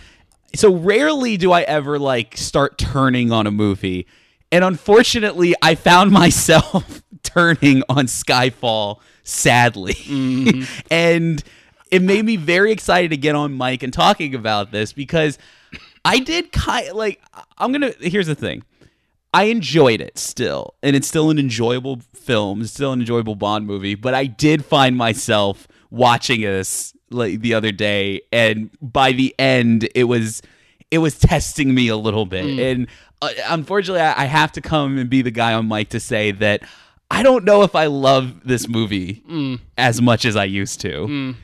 so rarely do I ever like start turning on a movie. And unfortunately, I found [LAUGHS] myself turning on Skyfall sadly. Mm-hmm. [LAUGHS] and it made me very excited to get on mic and talking about this because I did kind like I'm going to here's the thing. I enjoyed it still, and it's still an enjoyable film. It's still an enjoyable Bond movie. But I did find myself watching this like the other day, and by the end, it was it was testing me a little bit. Mm. And uh, unfortunately, I, I have to come and be the guy on mic to say that I don't know if I love this movie mm. as much as I used to. Mm.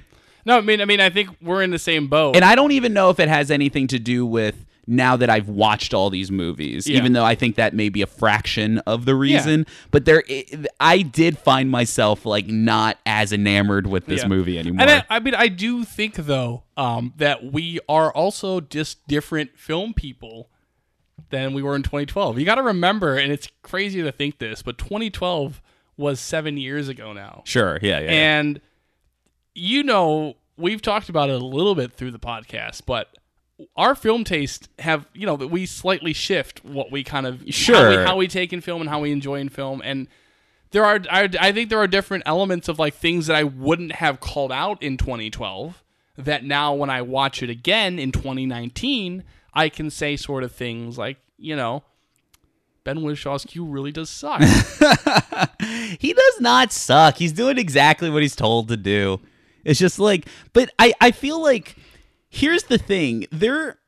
No, I mean, I mean, I think we're in the same boat. And I don't even know if it has anything to do with now that I've watched all these movies, Yeah. even though I think that may be a fraction of the reason. But there, I did find myself like not as enamored with this Yeah. movie anymore. And I, I mean, I do think though um, that we are also just different film people than we were in 2012. You got to remember, and it's crazy to think this, but 2012 was seven years ago now, sure, yeah, yeah, yeah. and you know we've talked about it a little bit through the podcast, but our film taste have you know that we slightly shift what we kind of how Sure. we, how we take in film and how we enjoy in film and there are I, I think there are different elements of like things that I wouldn't have called out in 2012 that now when I watch it again in 2019 I can say sort of things like you know Ben Whishaw's Q really does suck. [LAUGHS] he does not suck. He's doing exactly what he's told to do. It's just like, but I, I feel like here's the thing. There,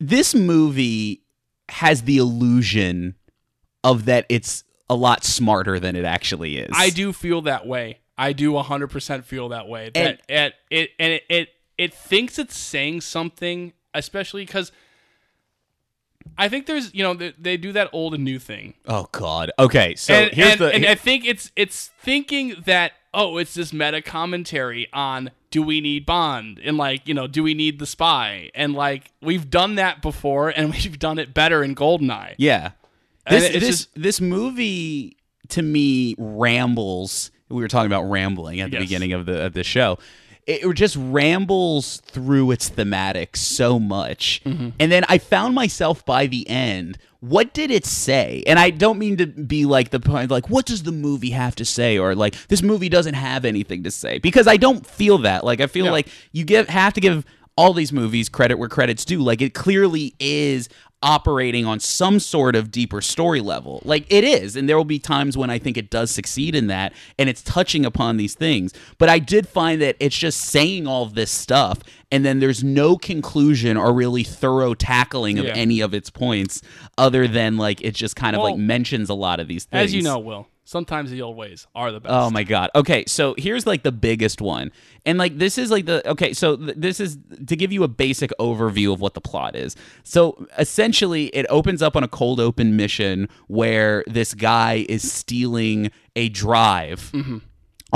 this movie has the illusion of that it's a lot smarter than it actually is. I do feel that way. I do 100% feel that way. That it, it and it, it it thinks it's saying something, especially because I think there's you know they, they do that old and new thing, Oh God. Okay, so and, here's and, the. and I think it's it's thinking that oh it's this meta commentary on do we need Bond and like you know do we need the spy and like we've done that before and [LAUGHS] we've done it better in Goldeneye. Yeah. And This this just- this movie to me rambles. We were talking about rambling at the Yes. beginning of the of the show. It just rambles through its thematic so much. Mm-hmm. And then I found myself by the end, what did it say? And I don't mean to be like the point like what does the movie have to say or like this movie doesn't have anything to say because I don't feel that. Like I feel Yeah. like you give have to give all these movies credit where credit's due. Like it clearly is operating on some sort of deeper story level. Like it is, and there will be times when I think it does succeed in that and it's touching upon these things. But I did find that it's just saying all of this stuff and then there's no conclusion or really thorough tackling of Yeah. any of its points other than like it just kind of like mentions a lot of these things. As you know, Will, sometimes the old ways are the oh best. Oh my god. Okay, so here's like the biggest one. And like this is like the okay, so th- this is to give you a basic overview of what the plot is. So essentially it opens up on a cold open mission where this guy is stealing a drive. Mm-hmm.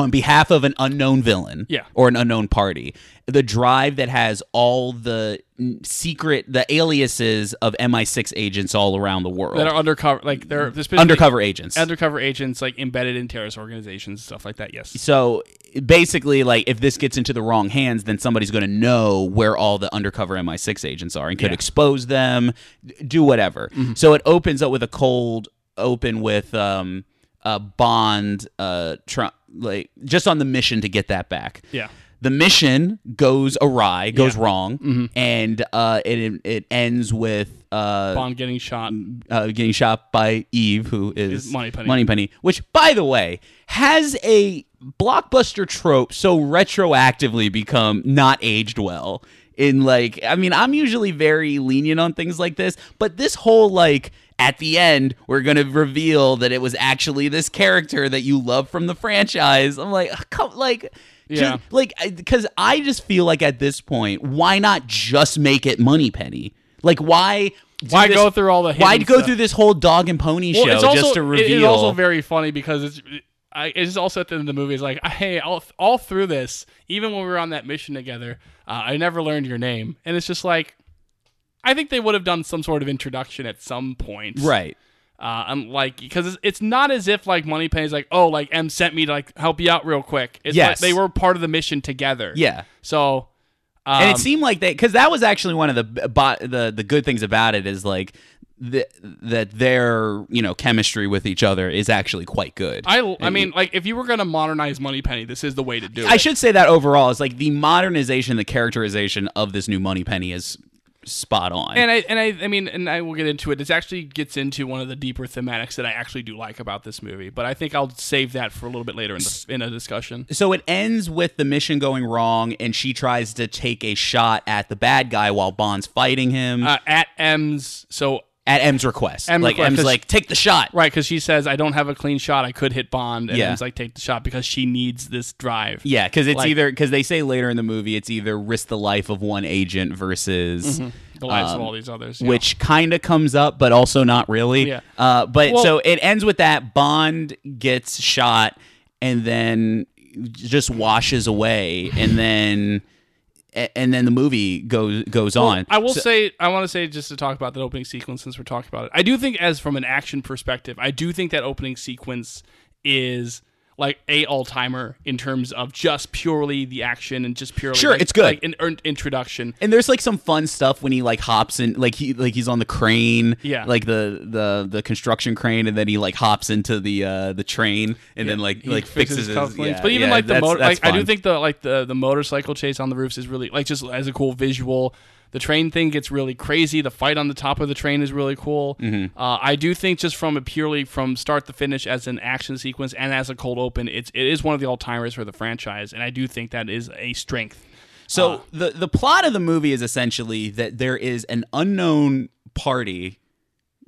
On behalf of an unknown villain, Yeah. or an unknown party, the drive that has all the secret, the aliases of MI6 agents all around the world, that are undercover, like they're undercover agents, undercover agents like embedded in terrorist organizations, stuff like that. Yes. So basically, like if this gets into the wrong hands, then somebody's going to know where all the undercover MI6 agents are and could Yeah. expose them, do whatever. So it opens up with a cold open with um, a Bond, uh, Trump, like just on the mission to get that back. Yeah. The mission goes awry, goes Yeah. wrong, and uh, it it ends with uh, Bond getting shot. uh, getting shot by Eve, who is, Is Moneypenny. Moneypenny, which, by the way, has a blockbuster trope so retroactively become not aged well. In like, I mean, I'm usually very lenient on things like this, but this whole like at the end we're gonna reveal that it was actually this character that you love from the franchise. I'm like, come, like. Yeah. Just, like, because I just feel like at this point, why not just make it Moneypenny? Like, why? Why this- go through all the Why go stuff? through this whole dog and pony Well, show it's also just to reveal? is also very funny because it's I, it's also at the end of the movie. It's like, hey, all, all through this, even when we were on that mission together, uh, I never learned your name, and it's just like, I think they would have done some sort of introduction at some point, right. Uh, I'm like, because it's, it's not as if like Moneypenny's like, oh, like M sent me to like help you out real quick. It's like Yes. they were part of the mission together. Yeah. So, um, and it seemed like they because that was actually one of the the the good things about it is like the, that their you know chemistry with each other is actually quite good. I, I mean, like, if you were gonna modernize Moneypenny, this is the way to do it. I should say that overall is like the modernization, the characterization of this new Moneypenny is spot on. And I and I I mean and I will get into it. This actually gets into one of the deeper thematics that I actually do like about this movie, but I think I'll save that for a little bit later in the in a discussion. so it ends with the mission going wrong, and she tries to take a shot at the bad guy while Bond's fighting him Uh, at M's so at M's request. M like request, M's like, take the shot. right because she says I don't have a clean shot. I could hit Bond, and Yeah. M's like take the shot because she needs this drive. Yeah, because it's Like- either because they say later in the movie it's either risk the life of one agent versus the lives of um, all these others, yeah. which kind of comes up, but also not really. Yeah. Uh, but Well- so it ends with that Bond gets shot and then just washes away, and then and then the movie goes goes Well, on. I will So- say, I want to say just to talk about that opening sequence since we're talking about it. I do think, as from an action perspective, I do think that opening sequence is like a all timer in terms of just purely the action and just purely Sure, like- it's good. like an in- introduction. And there's like some fun stuff when he like hops in, like he like he's on the crane, Yeah. like the the the construction crane, and then he like hops into the uh the train, and then like like fixes, his. cufflinks. Yeah, but even yeah, like the that's- motor, that's like I do think the like the the motorcycle chase on the roofs is really like just as a cool visual. The train thing gets really crazy. The fight on the top of the train is really cool. Mm-hmm. Uh, I do think just from a purely from start to finish as an action sequence and as a cold open, it's it is one of the all timers for the franchise, and I do think that is a strength. So Uh, the the plot of the movie is essentially that there is an unknown party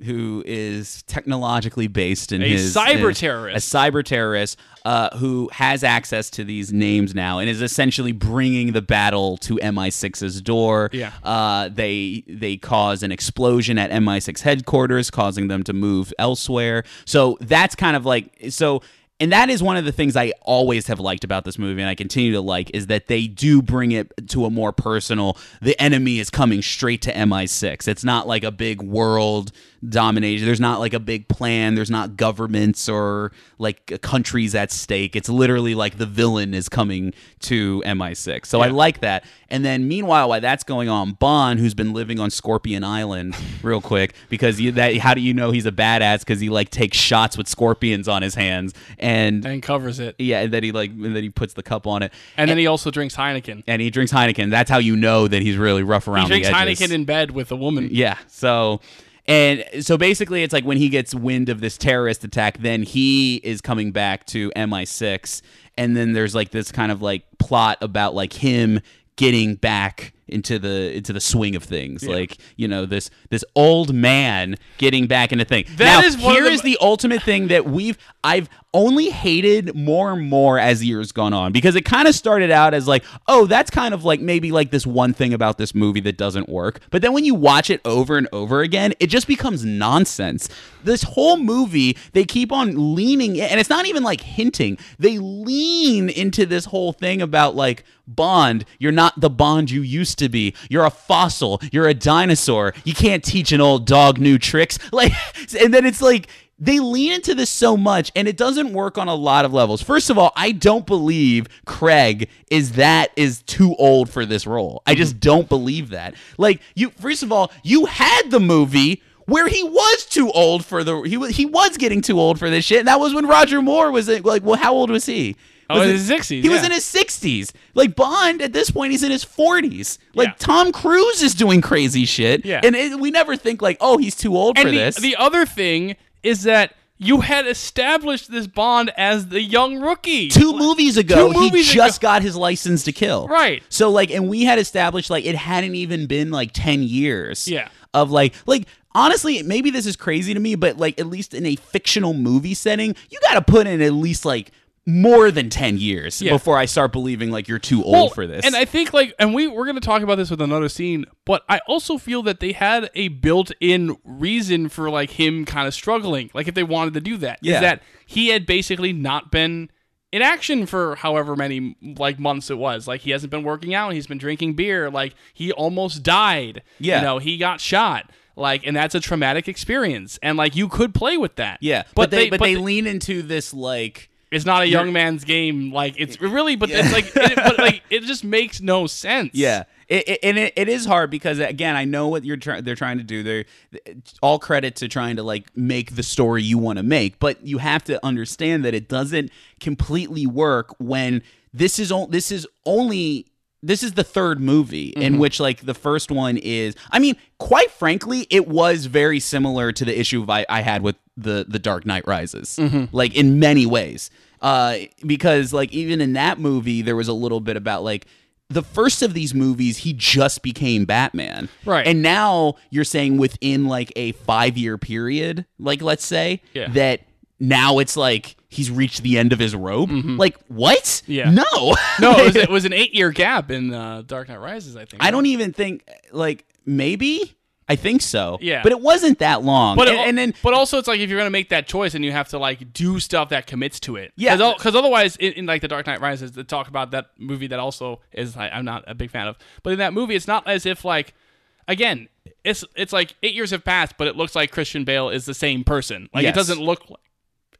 who is technologically based in A his cyber his- terrorist. a cyber terrorist uh, who has access to these names now and is essentially bringing the battle to MI6's door. Yeah. Uh, they they cause an explosion at MI6 headquarters, causing them to move elsewhere. So that's kind of like so. And that is one of the things I always have liked about this movie, and I continue to like, is that they do bring it to a more personal. The enemy is coming straight to MI6. It's not like a big world domination. There's not like a big plan. There's not governments or like countries at stake. It's literally like the villain is coming to MI6. So I like that. And then meanwhile, while that's going on, Bond, who's been living on Scorpion Island, [LAUGHS] real quick, because you, that how do you know he's a badass? Because he like takes shots with scorpions on his hands, and And covers it, yeah, and then he like and then he puts the cup on it, and then he also drinks Heineken. and he drinks Heineken. That's how you know that he's really rough around He drinks the edges. Heineken in bed with a woman. Yeah. So and so basically it's like when he gets wind of this terrorist attack, then he is coming back to MI6 and then there's like this kind of like plot about like him getting back into the into the swing of things. Like, you know, this this old man getting back into thing. That now, is here the- is the ultimate thing that we've I've only hated more and more as years gone on because it kind of started out as like, oh, that's kind of like maybe like this one thing about this movie that doesn't work. But then when you watch it over and over again, it just becomes nonsense. This whole movie, they keep on leaning and it's not even like hinting. They lean into this whole thing about like Bond, you're not the Bond you used to be. You're a fossil. You're a dinosaur. You can't teach an old dog new tricks. [LAUGHS] Like, and then it's like they lean into this so much, and it doesn't work on a lot of levels. First of all, I don't believe Craig is that is too old for this role. I just mm-hmm. don't believe that. Like, you first of all, you had the movie where he was too old for the he was he was getting too old for this shit. And that was when Roger Moore was like, well, how old was he? Oh, in his 60s, He was in his 60s. Like Bond at this point, he's in his 40s. Like Yeah. Tom Cruise is doing crazy shit. Yeah. And it, we never think like, oh, he's too old for the, this. the other thing is that you had established this Bond as the young rookie. Two movies ago, Two movies he just ago. got his license to kill. Right. So like, and we had established like it hadn't even been like ten years. Yeah. Of like, like honestly, maybe this is crazy to me, but like at least in a fictional movie setting, you got to put in at least like more than ten years Yeah. before I start believing like you're too old Well, for this. And I think like, and we we're gonna talk about this with another scene, but I also feel that they had a built-in reason for like him kind of struggling. Like if they wanted to do that, is Yeah. that he had basically not been in action for however many like months it was. Like he hasn't been working out. He's been drinking beer. Like he almost died. Yeah. you know he got shot. Like and that's a traumatic experience. And like you could play with that. yeah, but, they, but they th- lean into this like. It's not a young man's game. Like it's really, but it's like, it, but like [LAUGHS] it just makes no sense. Yeah, it, it, and it, it is hard because again, I know what you're try- they're trying to do. They're all credit to trying to like make the story you want to make, but you have to understand that it doesn't completely work when this is o- this is only this is the third movie in mm-hmm. which like the first one is i mean quite frankly it was very similar to the issue I, I had with the the dark knight rises like in many ways uh because like even in that movie there was a little bit about like the first of these movies he just became batman Right. and now you're saying within like a five year period like let's say Yeah. that now it's like he's reached the end of his rope like what Mm-hmm. Yeah. no [LAUGHS] No, it was, it was an eight-year gap in uh, Dark Knight Rises. I think. I don't even think like maybe I think so. Yeah. but it wasn't that long. But and, it, and then but also, it's like if you're gonna make that choice, and you have to like do stuff that commits to it. Yeah. Because otherwise, in, in like the Dark Knight Rises, they talk about that movie that also is I, I'm not a big fan of. But in that movie, it's not as if like, again, it's it's like eight years have passed, but it looks like Christian Bale is the same person. Like Yes. it doesn't look. like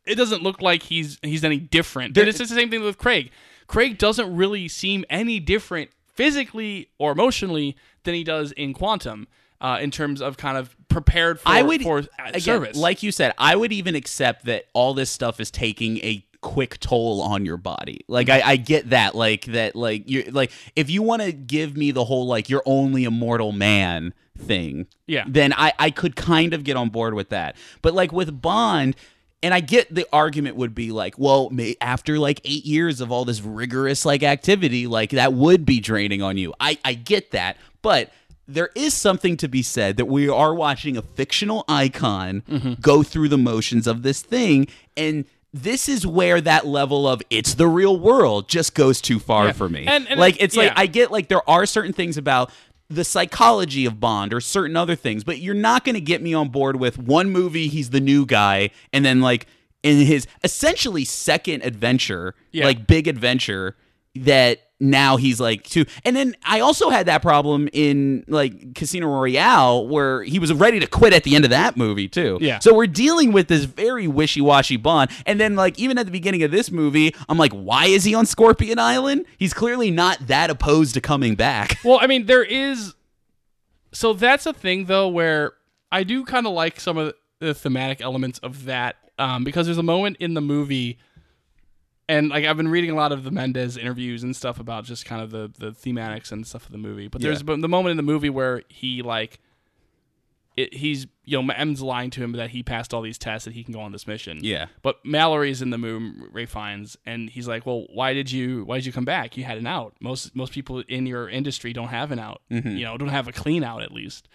it doesn't look like he's he's any different. There- it's just the same thing with Craig. Craig doesn't really seem any different physically or emotionally than he does in Quantum. Uh, in terms of kind of prepared for, I would for uh, again, service, like you said, I would even accept that all this stuff is taking a quick toll on your body. Like I, I get that. Like that. Like you like if you want to give me the whole like you're only a mortal man thing, Yeah. then I I could kind of get on board with that. But like with Bond. And I get the argument would be like, well, may, after like eight years of all this rigorous like activity, like that would be draining on you. I, I get that, but there is something to be said that we are watching a fictional icon Mm-hmm. go through the motions of this thing, and this is where that level of it's the real world just goes too far Yeah. for me. And- and like it- it's like. I get like there are certain things about the psychology of Bond or certain other things, but you're not going to get me on board with one movie he's the new guy and then like in his essentially second adventure, Yeah. like big adventure that now he's like two. And then I also had that problem in like Casino Royale where he was ready to quit at the end of that movie too. Yeah. So we're dealing with this very wishy-washy Bond. And then like even at the beginning of this movie, I'm like, why is he on Scorpion Island? He's clearly not that opposed to coming back. [LAUGHS] Well, I mean, there is. So that's a thing, though, where I do kind of like some of the thematic elements of that, um, because there's a moment in the movie, and like I've been reading a lot of the Mendes interviews and stuff about just kind of the the thematics and stuff of the movie. But there's the moment in the movie where he like. It, he's you know M's lying to him that he passed all these tests that he can go on this mission. Yeah. But Mallory's in the moon, Ray finds, and he's like, "Well, why did you why did you come back? You had an out. Most most people in your industry don't have an out. Mm-hmm. You know, don't have a clean out at least."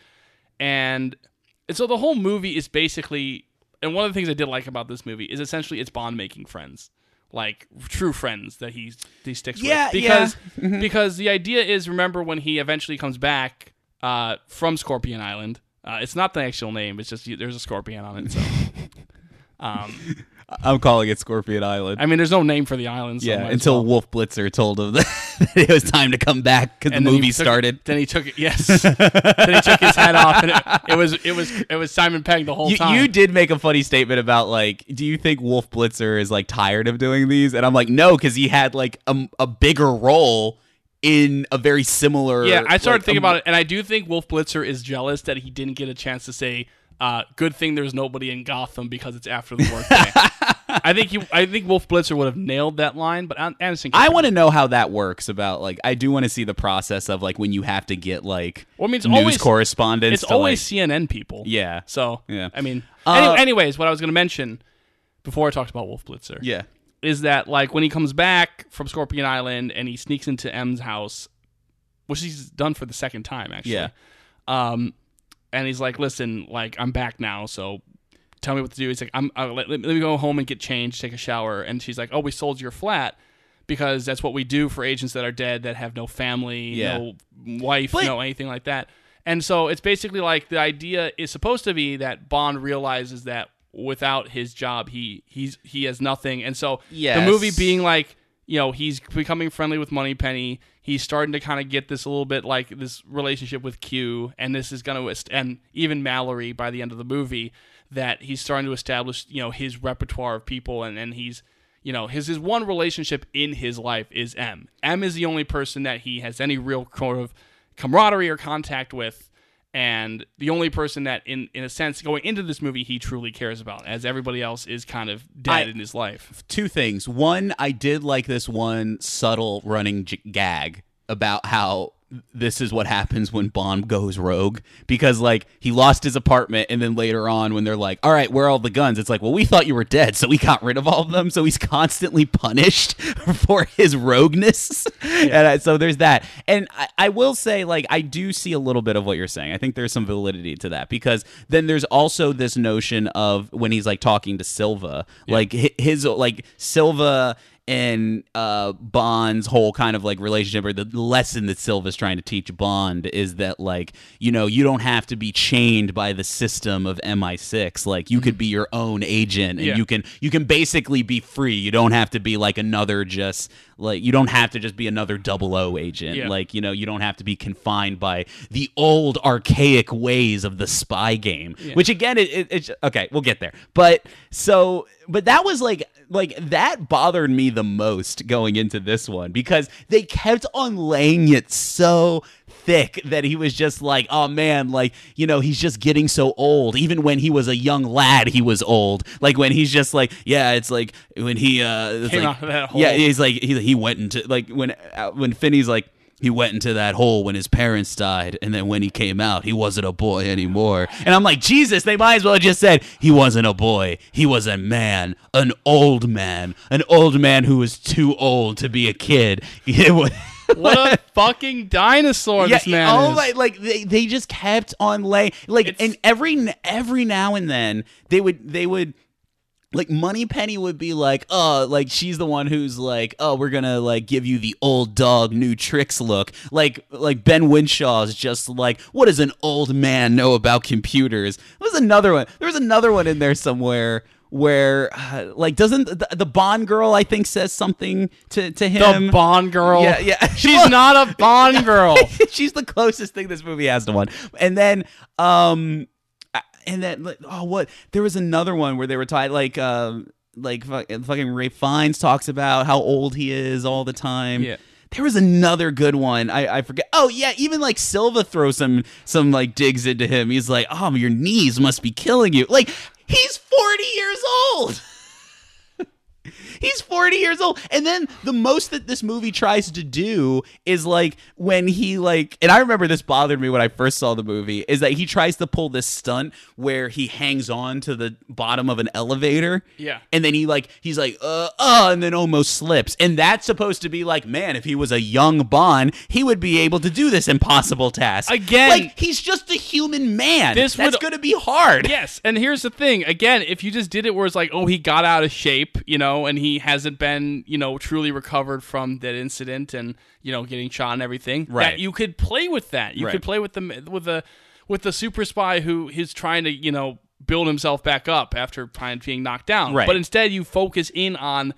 And and so the whole movie is basically, and one of the things I did like about this movie is essentially it's Bond making friends, like true friends that he he sticks Yeah, with. yeah. Because [LAUGHS] because the idea is, remember when he eventually comes back uh, from Scorpion Island. Uh, it's not the actual name. It's just there's a scorpion on it. So, [LAUGHS] um, I'm calling it Scorpion Island. I mean, there's no name for the island. So yeah, until well. Wolf Blitzer told him [LAUGHS] that it was time to come back because the And then he movie took- started. Then he took it. Yes. [LAUGHS] then he took his head off, and it, it was it was it was Simon Pegg the whole You, time. you did make a funny statement about like, do you think Wolf Blitzer is like tired of doing these? And I'm like, no, because he had like a, a bigger role in a very similar. Yeah, I started like, thinking um, about it, and I do think Wolf Blitzer is jealous that he didn't get a chance to say, uh, "Good thing there's nobody in Gotham because it's after the workday." [LAUGHS] I think he, I think Wolf Blitzer would have nailed that line, but Anderson. I want to know how that works. About like, I do want to see the process of like when you have to get like Well, I mean, it's news always- correspondence. It's always like- CNN people. yeah, So Yeah. I mean, Uh, any- anyways, what I was going to mention before I talked about Wolf Blitzer, yeah, is that like when he comes back from Scorpion Island and he sneaks into M's house, which he's done for the second time actually. Yeah. Um, and he's like, "Listen, like I'm back now, so tell me what to do." He's like, "I'm uh, let, let me go home and get changed, take a shower." And she's like, "Oh, we sold your flat." Because that's what we do for agents that are dead that have no family, Yeah. no wife, But- no anything like that. And so it's basically like the idea is supposed to be that Bond realizes that without his job, he he's he has nothing. And so the movie being like, you know, he's becoming friendly with Moneypenny. He's starting to kind of get this a little bit like this relationship with Q, and this is going to and even Mallory by the end of the movie that he's starting to establish, you know, his repertoire of people, and and he's you know his his one relationship in his life is M. M is the only person that he has any real sort of camaraderie or contact with and the only person that in in a sense going into this movie he truly cares about as everybody else is kind of dead I- in his life two things. One, I did like this one subtle running j- gag about how this is what happens when Bond goes rogue because like he lost his apartment and then later on when they're like, "All right, where are all the guns?" It's like, "Well, we thought you were dead, so we got rid of all of them." So he's constantly punished [LAUGHS] for his rogueness. And I, so there's that. And I, I will say like I do see a little bit of what you're saying. I think there's some validity to that because then there's also this notion of when he's like talking to Silva, like his like Silva and uh, Bond's whole kind of like relationship or the lesson that Silva's trying to teach Bond is that like you know you don't have to be chained by the system of MI6 like you could be your own agent and Yeah. you can you can basically be free. You don't have to be like another just like you don't have to just be another double O agent. Yeah. like you know you don't have to be confined by the old archaic ways of the spy game which again it, it, it's okay we'll get there. But so but that was like like that bothered me the most going into this one because they kept on laying it so thick that he was just like oh man like you know he's just getting so old even when he was a young lad he was old like when he's just like yeah it's like when he uh Came like- out of that hole. yeah he's like he, he went into like when uh, when Finney's like he went into that hole when his parents died, and then when he came out, he wasn't a boy anymore. And I'm like, Jesus, they might as well have just said he wasn't a boy. He was a man, an old man, an old man who was too old to be a kid. [LAUGHS] Was- What a [LAUGHS] fucking dinosaur this man oh is. my! Like they, they just kept on laying like, It's- and every every now and then they would they would like Moneypenny would be like, oh, like she's the one who's like, oh, we're gonna like give you the old dog new tricks look. Like like Ben Whishaw's just like, what does an old man know about computers? there's another one. there's another one in there somewhere where uh, like doesn't the, the Bond girl I think says something to to him. the Bond girl. Yeah, yeah. [LAUGHS] She's not a Bond [LAUGHS] girl. [LAUGHS] She's the closest thing this movie has to one. And then, um, and then, like, oh, what? There was another one where they were tied, like, um, like fucking Ralph Fiennes talks about how old he is all the time. Yeah. There was another good one. I, I forget. Oh yeah, even like Silva throws some some like digs into him. He's like, "Oh, your knees must be killing you." Like he's forty years old. He's 40 years old. And then the most that this movie tries to do is like when he like and I remember this bothered me when I first saw the movie is that he tries to pull this stunt where he hangs on to the bottom of an elevator. Yeah. And then he like he's like uh uh and then almost slips. And that's supposed to be like man, if he was a young Bond, he would be able to do this impossible task. Again- like he's just a human man. This that's would- going to be hard. Yes, and here's the thing. Again, if you just did it where it's like, oh, he got out of shape, you know, and he hasn't been, you know, truly recovered from that incident and you know getting shot and everything, that Right. you could play with that. You Right. could play with the with the with the super spy who is trying to, you know, build himself back up after being knocked down. Right. But instead, you focus in on.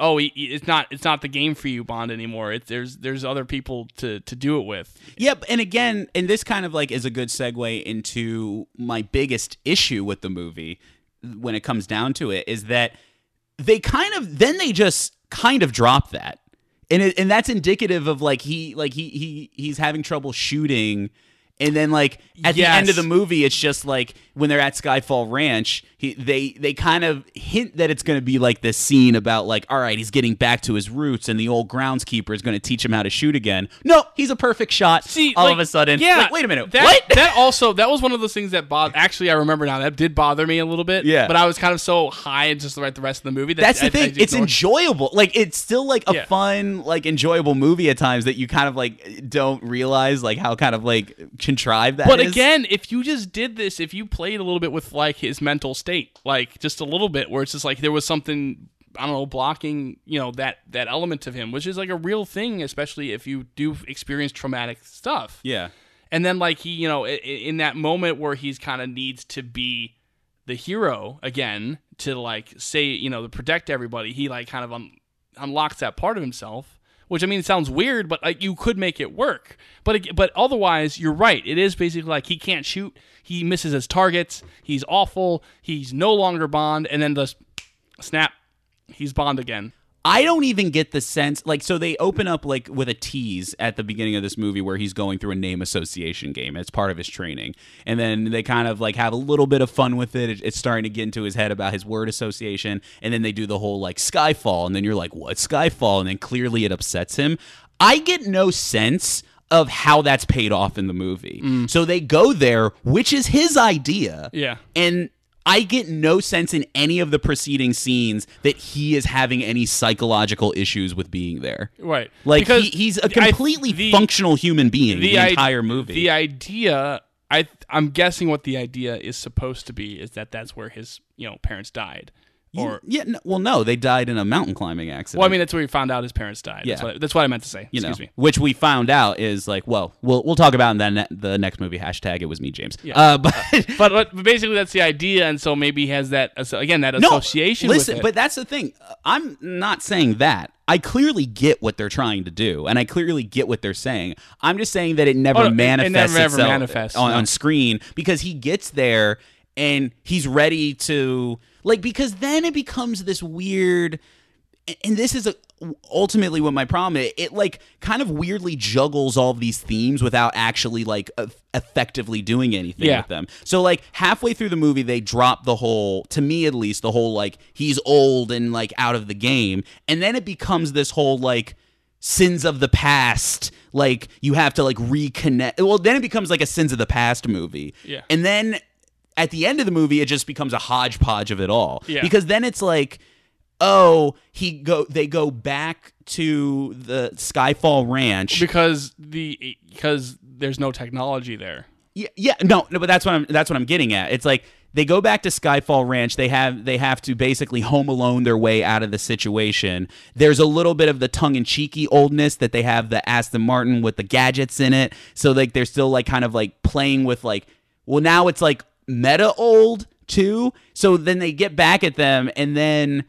Oh, he, he- it's not it's not the game for you, Bond anymore. It's there's there's other people to to do it with. Yep, and again, and this kind of like is a good segue into my biggest issue with the movie when it comes down to it is that they kind of then they just kind of drop that. And it, and that's indicative of like he like he he he's having trouble shooting and then like at the end of the movie it's just like when they're at Skyfall Ranch, he they they kind of hint that it's going to be like this scene about like all right, he's getting back to his roots and the old groundskeeper is going to teach him how to shoot again. No, he's a perfect shot. See, all like, of a sudden, yeah. like, wait a minute, That, what? that also that was one of those things that bothered. Actually, I remember now that did bother me a little bit. Yeah. but I was kind of so high and just like the rest of the movie. That That's the I- I thing. it's enjoyable. Like it's still like a Yeah. fun, like enjoyable movie at times that you kind of like don't realize like how kind of like contrived that But is. again, if you just did this, if you played a little bit with like his mental state, like just a little bit, where it's just like there was something I don't know blocking, you know that that element of him, which is like a real thing, especially if you do experience traumatic stuff. yeah, And then like he, you know, in that moment where he's kind of needs to be the hero again to like say, you know, to protect everybody, he like kind of un- unlocks that part of himself. Which I mean, it sounds weird, but like you could make it work. But but otherwise, you're right. It is basically like he can't shoot. He misses his targets. He's awful. He's no longer Bond, and then the snap, he's Bond again. I don't even get the sense like so they open up like with a tease at the beginning of this movie where he's going through a name association game. It's part of his training, and then they kind of like have a little bit of fun with it. It- It's starting to get into his head about his word association, and then they do the whole like Skyfall, and then you're like, what Skyfall? And then clearly it upsets him. I get no sense of how that's paid off in the movie. Mm. So they go there, which is his idea. Yeah. And I get no sense in any of the preceding scenes that he is having any psychological issues with being there. Right. Like he, he's a completely the- functional human being the, i- entire movie. The idea, I I'm guessing what the idea is supposed to be is that that's where his you know parents died. Or yeah, no, well, no, they died in a mountain climbing accident. well, I mean, that's where we found out his parents died. Yeah. That's what, that's what I meant to say. you know, Excuse me. which we found out is like, well, we'll we'll talk about in the, ne- the next movie. Hashtag it was me, James. Yeah. Uh, but [LAUGHS] But, but basically, that's the idea, and so maybe he has that again that no, association. listen, with it. but that's the thing. I'm not saying that. I clearly get what they're trying to do, and I clearly get what they're saying. I'm just saying that it never Oh, no, it- manifests never ever itself manifests, on, no. on screen because he gets there and he's ready to like because then it becomes this weird and this is a, ultimately what my problem is. It like kind of weirdly juggles all of these themes without actually like eff- effectively doing anything Yeah. with them. So like halfway through the movie, they drop the whole, to me at least, the whole like he's old and like out of the game, and then it becomes this whole like sins of the past. Like you have to like reconnect. Well, then it becomes like a sins of the past movie. Yeah. and then at the end of the movie, it just becomes a hodgepodge of it all. Yeah. because then it's like oh he go they go back to the skyfall ranch because the because there's no technology there. yeah, yeah no no but that's what i'm that's what i'm getting at it's like they go back to skyfall ranch they have they have to basically home alone their way out of the situation there's a little bit of the tongue-in-cheeky oldness that they have the aston martin with the gadgets in it so like they're still like kind of like playing with like well now it's like meta old too so then they get back at them and then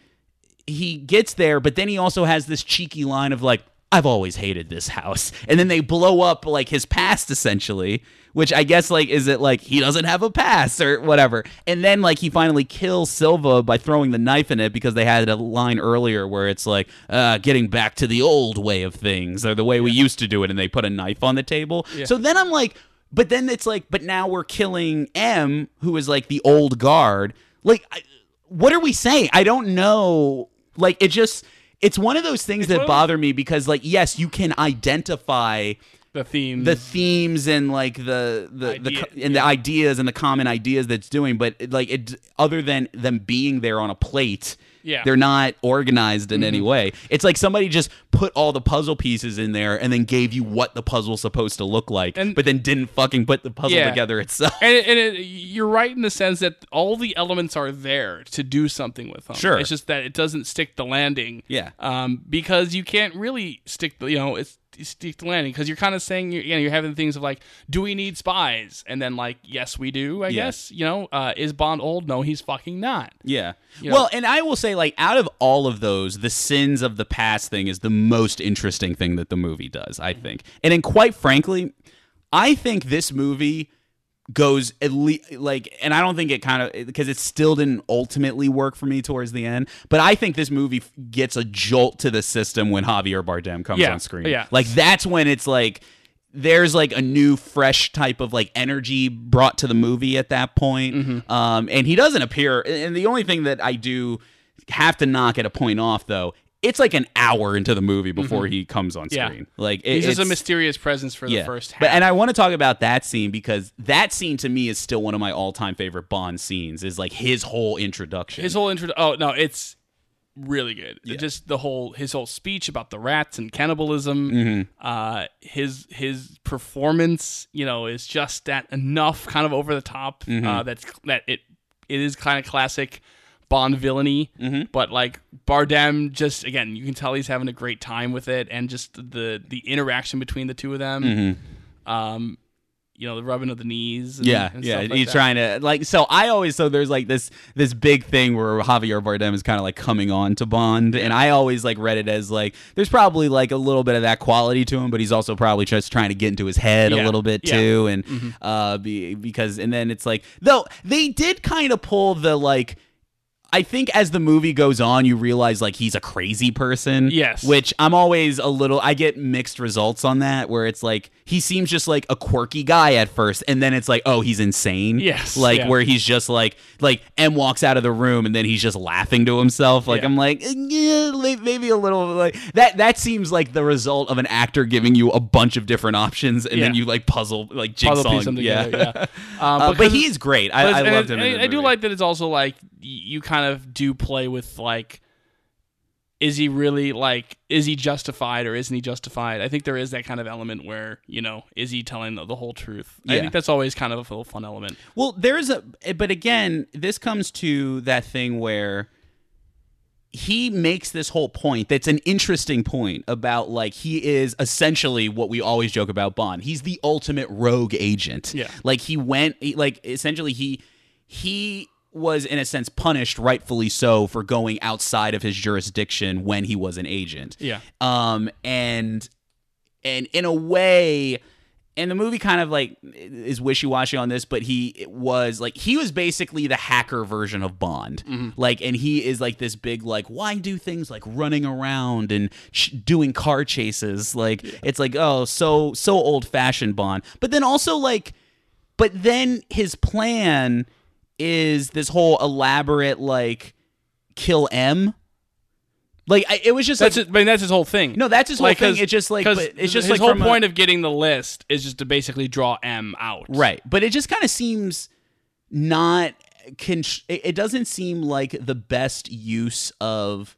he gets there, but then he also has this cheeky line of like, I've always hated this house. [LAUGHS] And then they blow up like his past essentially, which I guess like is it like he doesn't have a past or whatever. And then like he finally kills Silva by throwing the knife in it because they had a line earlier where it's like uh getting back to the old way of things or the way we used to do it and they put a knife on the table. So then I'm like but then it's like but now we're killing M who is like the old guard. Like I, what are we saying? I don't know. Like it just it's one of those things one that bother me because like yes, you can identify The themes, the themes and like the the, the Idea- co- and the ideas and the common ideas that's doing but like it other than them being there on a plate Yeah. they're not organized in any way it's like somebody just put all the puzzle pieces in there and then gave you what the puzzle's supposed to look like And- but then didn't fucking put the puzzle Yeah. together itself and, it, and it, you're right in the sense that all the elements are there to do something with them. Sure. it's just that it doesn't stick the landing. Yeah. Um, because you can't really stick the you know it's stick the landing because you're kind of saying you're, you know you're having things of like do we need spies and then like yes we do I Yeah. guess you know uh, is Bond old no he's fucking not Yeah. You know- well, and I will say, like, out of all of those, the sins of the past thing is the most interesting thing that the movie does, I think. And then, quite frankly, I think this movie goes at least like and i don't think it kind of because it still didn't ultimately work for me towards the end but i think this movie gets a jolt to the system when javier bardem comes Yeah, on screen yeah. like that's when it's like there's like a new fresh type of like energy brought to the movie at that point Mm-hmm. um and he doesn't appear and the only thing that i do have to knock at a point off though it's like an hour into the movie before he comes on Mm-hmm. Yeah. screen like it- he's just a mysterious presence for the first half but and I want to talk about that scene because that scene to me is still one of my all-time favorite Bond scenes. Is like his whole introduction. his whole intro oh no it's really good just the whole his whole speech about the rats and cannibalism Mm-hmm. uh his his performance you know is just that enough kind of over the top Mm-hmm. uh that's that it it is kind of classic Bond villainy, Mm-hmm. but like Bardem, just again, you can tell he's having a great time with it, and just the the interaction between the two of them, um, you know, the rubbing of the knees, and, Mm-hmm. yeah, and yeah. like he's that. trying to like. So I always so there's like this this big thing where Javier Bardem is kind of like coming on to Bond, and I always like read it as like there's probably like a little bit of that quality to him, but he's also probably just trying to get into his head a little bit yeah. Mm-hmm. too, and uh, be, because and then it's like though they did kind of pull the like. I think as the movie goes on, you realize like he's a crazy person. Yes. Which I'm always a little. I get mixed results on that, where it's like he seems just like a quirky guy at first, and then it's like, oh, he's insane. Yes, Like yeah. where he's just like like M walks out of the room, and then he's just laughing to himself. Like Yeah. I'm like, eh, yeah, maybe a little like that. That seems like the result of an actor giving you a bunch of different options, and then you like puzzle like Puzzle jigsaw. piece them yeah. together, yeah. Um, [LAUGHS] Uh, but he is great. I, I loved him. the I do like that it's also like you kind of do play with like is he really like is he justified or isn't he justified? I think there is that kind of element where, you know, is he telling the, the whole truth? I think that's always kind of a fun element. Well, there's a, but again, this comes to that thing where he makes this whole point that's an interesting point about like he is essentially what we always joke about Bond. He's the ultimate rogue agent. Yeah. Like he went like essentially he he was in a sense punished rightfully so for going outside of his jurisdiction when he was an agent. Yeah. Um and and in a way and the movie kind of like is wishy-washy on this but he was like he was basically the hacker version of bond. Like and he is like this big like why do things like running around and ch- doing car chases? Like it's like oh so so old-fashioned bond. But then also like but then his plan is this whole elaborate like kill m like I, it was just That's like it, I mean, that's his whole thing. No, that's his whole thing. It's just like- it's just his like whole from a- point of getting the list is just to basically draw M out. Right. But it just kind of seems not con- it doesn't seem like the best use of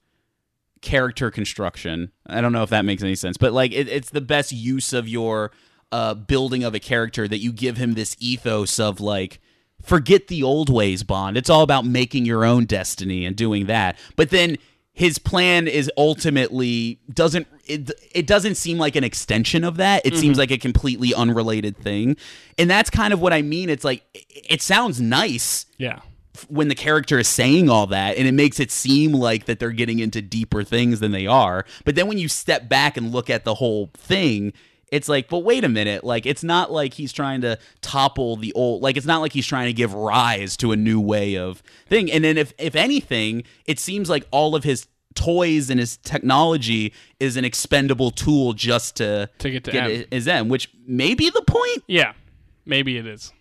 character construction. I don't know if that makes any sense, but like it, it's the best use of your uh, building of a character that you give him this ethos of like forget the old ways bond. It's all about making your own destiny and doing that. But then his plan is ultimately doesn't it, it doesn't seem like an extension of that. It seems mm-hmm. like a completely unrelated thing. And that's kind of what i mean. It's like it, it sounds nice Yeah. when the character is saying all that and it makes it seem like that they're getting into deeper things than they are. But then when you step back and look at the whole thing it's like but wait a minute like it's not like he's trying to topple the old like it's not like he's trying to give rise to a new way of thing and then if if anything it seems like all of his toys and his technology is an expendable tool just to To get to get M. his M, which may be the point Yeah. Maybe it is.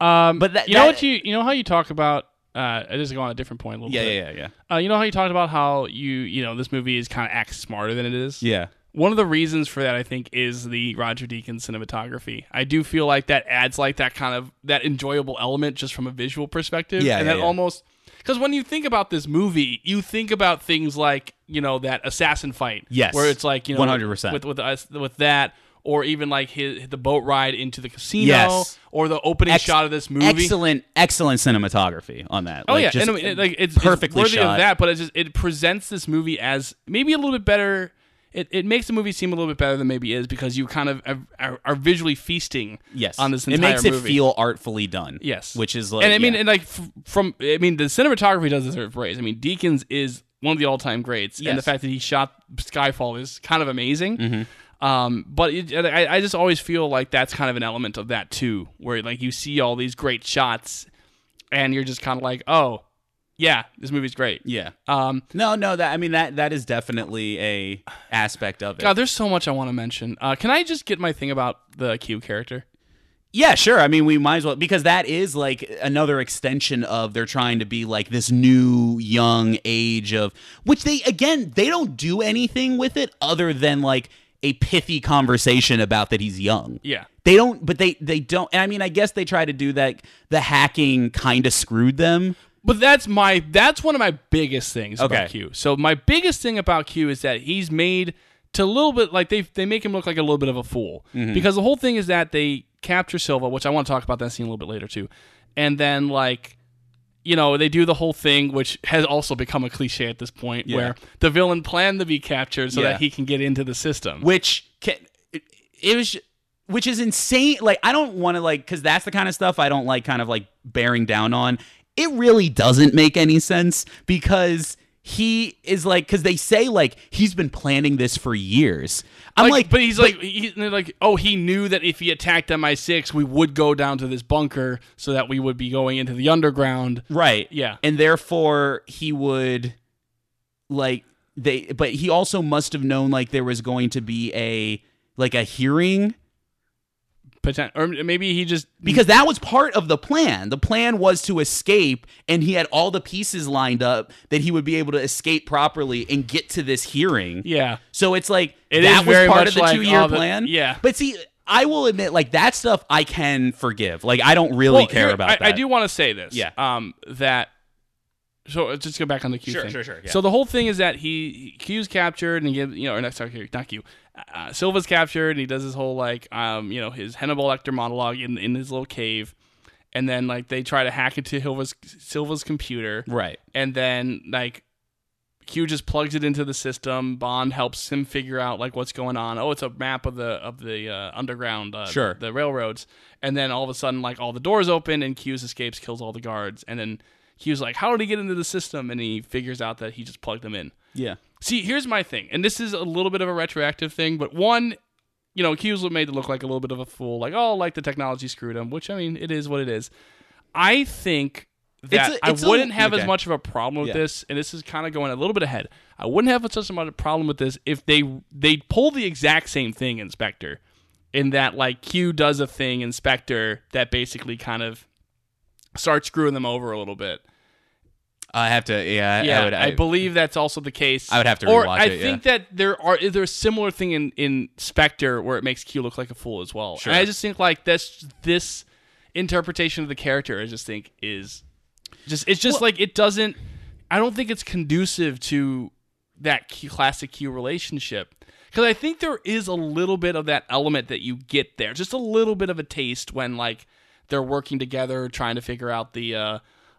Um, But that- you know that- what you you know how you talk about. Uh, I just go on a different point a little yeah bit. yeah yeah yeah Uh, you know how you talked about how you you know this movie is kind of acts smarter than it is. yeah One of the reasons for that, I think, is the Roger Deakins cinematography. I do feel like that adds like that kind of that enjoyable element just from a visual perspective. Yeah, and yeah, that yeah. almost because when you think about this movie, you think about things like you know that assassin fight. Yes. where it's like you know 100%. with with us with that. Or even like his the boat ride into the casino, Yes. or the opening Ex- shot of this movie. Excellent, excellent cinematography on that. Oh Like, yeah, just and I mean, it- like it's perfectly it's worthy shot. of that, but it just it presents this movie as maybe a little bit better. It, it makes the movie seem a little bit better than maybe is because you kind of are, are, are visually feasting Yes, on this it entire makes it movie. feel artfully done. yes, which is like, and I mean, yeah. and like f- from I mean, the cinematography does deserve praise. I mean, Deakins is one of the all time greats, and the fact that he shot Skyfall is kind of amazing. Mm-hmm. Um, but it, I, I just always feel like that's kind of an element of that too, where like you see all these great shots, and you're just kind of like, oh, yeah, this movie's great. yeah. Um, No, no, that I mean that that is definitely a aspect of it. God, there's so much I want to mention. Uh, can I just get my thing about the Q character? Yeah, sure. I mean, we might as well because that is like another extension of they're trying to be like this new young age of which they again they don't do anything with it other than like a pithy conversation about that he's young. Yeah. They don't, but they they don't. And I mean, I guess they try to do that. The hacking kind of screwed them. But that's my that's one of my biggest things Okay. about Q. So my biggest thing about Q is that he's made to a little bit like they they make him look like a little bit of a fool Mm-hmm. because the whole thing is that they capture Silva, which I want to talk about that scene a little bit later too, and then like. You know, they do the whole thing, which has also become a cliche at this point, Yeah. where the villain planned to be captured so Yeah. that he can get into the system. which can it, it was which is insane like i don't want to like because that's the kind of stuff i don't like kind of like bearing down on it really doesn't make any sense because he is like because they say like he's been planning this for years i'm like, but he's like, he's like, oh, he knew that if he attacked MI6, we would go down to this bunker so that we would be going into the underground. right Yeah. and therefore he would like they but he also must have known like there was going to be a like a hearing Potent- or maybe he just because that was part of the plan. The plan was to escape, and he had all the pieces lined up that he would be able to escape properly and get to this hearing. yeah. So it's like It that is was part of the like, two-year oh, the- plan. yeah. but see, I will admit, like that stuff, I can forgive. Like I don't really Well, care here, about I, that. I do want to say this. Yeah. Um. That. So uh, just go back on the Q Sure, thing. sure, sure, yeah. So the whole thing is that he Q's captured and he gives you know or not sorry not Q, uh, Silva's captured and he does his whole like um you know his Hannibal Lecter monologue in in his little cave, and then like they try to hack into Silva's Silva's computer. Right. and then like Q just plugs it into the system. Bond helps him figure out like what's going on. Oh, it's a map of the of the uh, underground, uh, Sure. the, the railroads. And then all of a sudden, like all the doors open, and Q's escapes, kills all the guards. And then Q's like, "How did he get into the system?" And he figures out that he just plugged them in. Yeah. See, here's my thing, and this is a little bit of a retroactive thing, but one, you know, Q's made to look like a little bit of a fool, like oh, like the technology screwed him, which I mean, it is what it is. I think that It's a- it's I a- wouldn't have okay. as much of a problem with Yeah. this, and this is kind of going a little bit ahead. I wouldn't have such a much problem with this if they they pull the exact same thing, in Spectre, in that like Q does a thing, in Spectre, that basically kind of starts screwing them over a little bit. I have to. Yeah. Yeah, I would. I, believe that's also the case. I would have to Or I it, think yeah. that there are there's a similar thing in in Spectre where it makes Q look like a fool as well. Sure. And I just think like this this interpretation of the character, I just think is just it's just like it doesn't. I don't think it's conducive to that Q, classic Q relationship because I think there is a little bit of that element that you get there, just a little bit of a taste when like they're working together trying to figure out the uh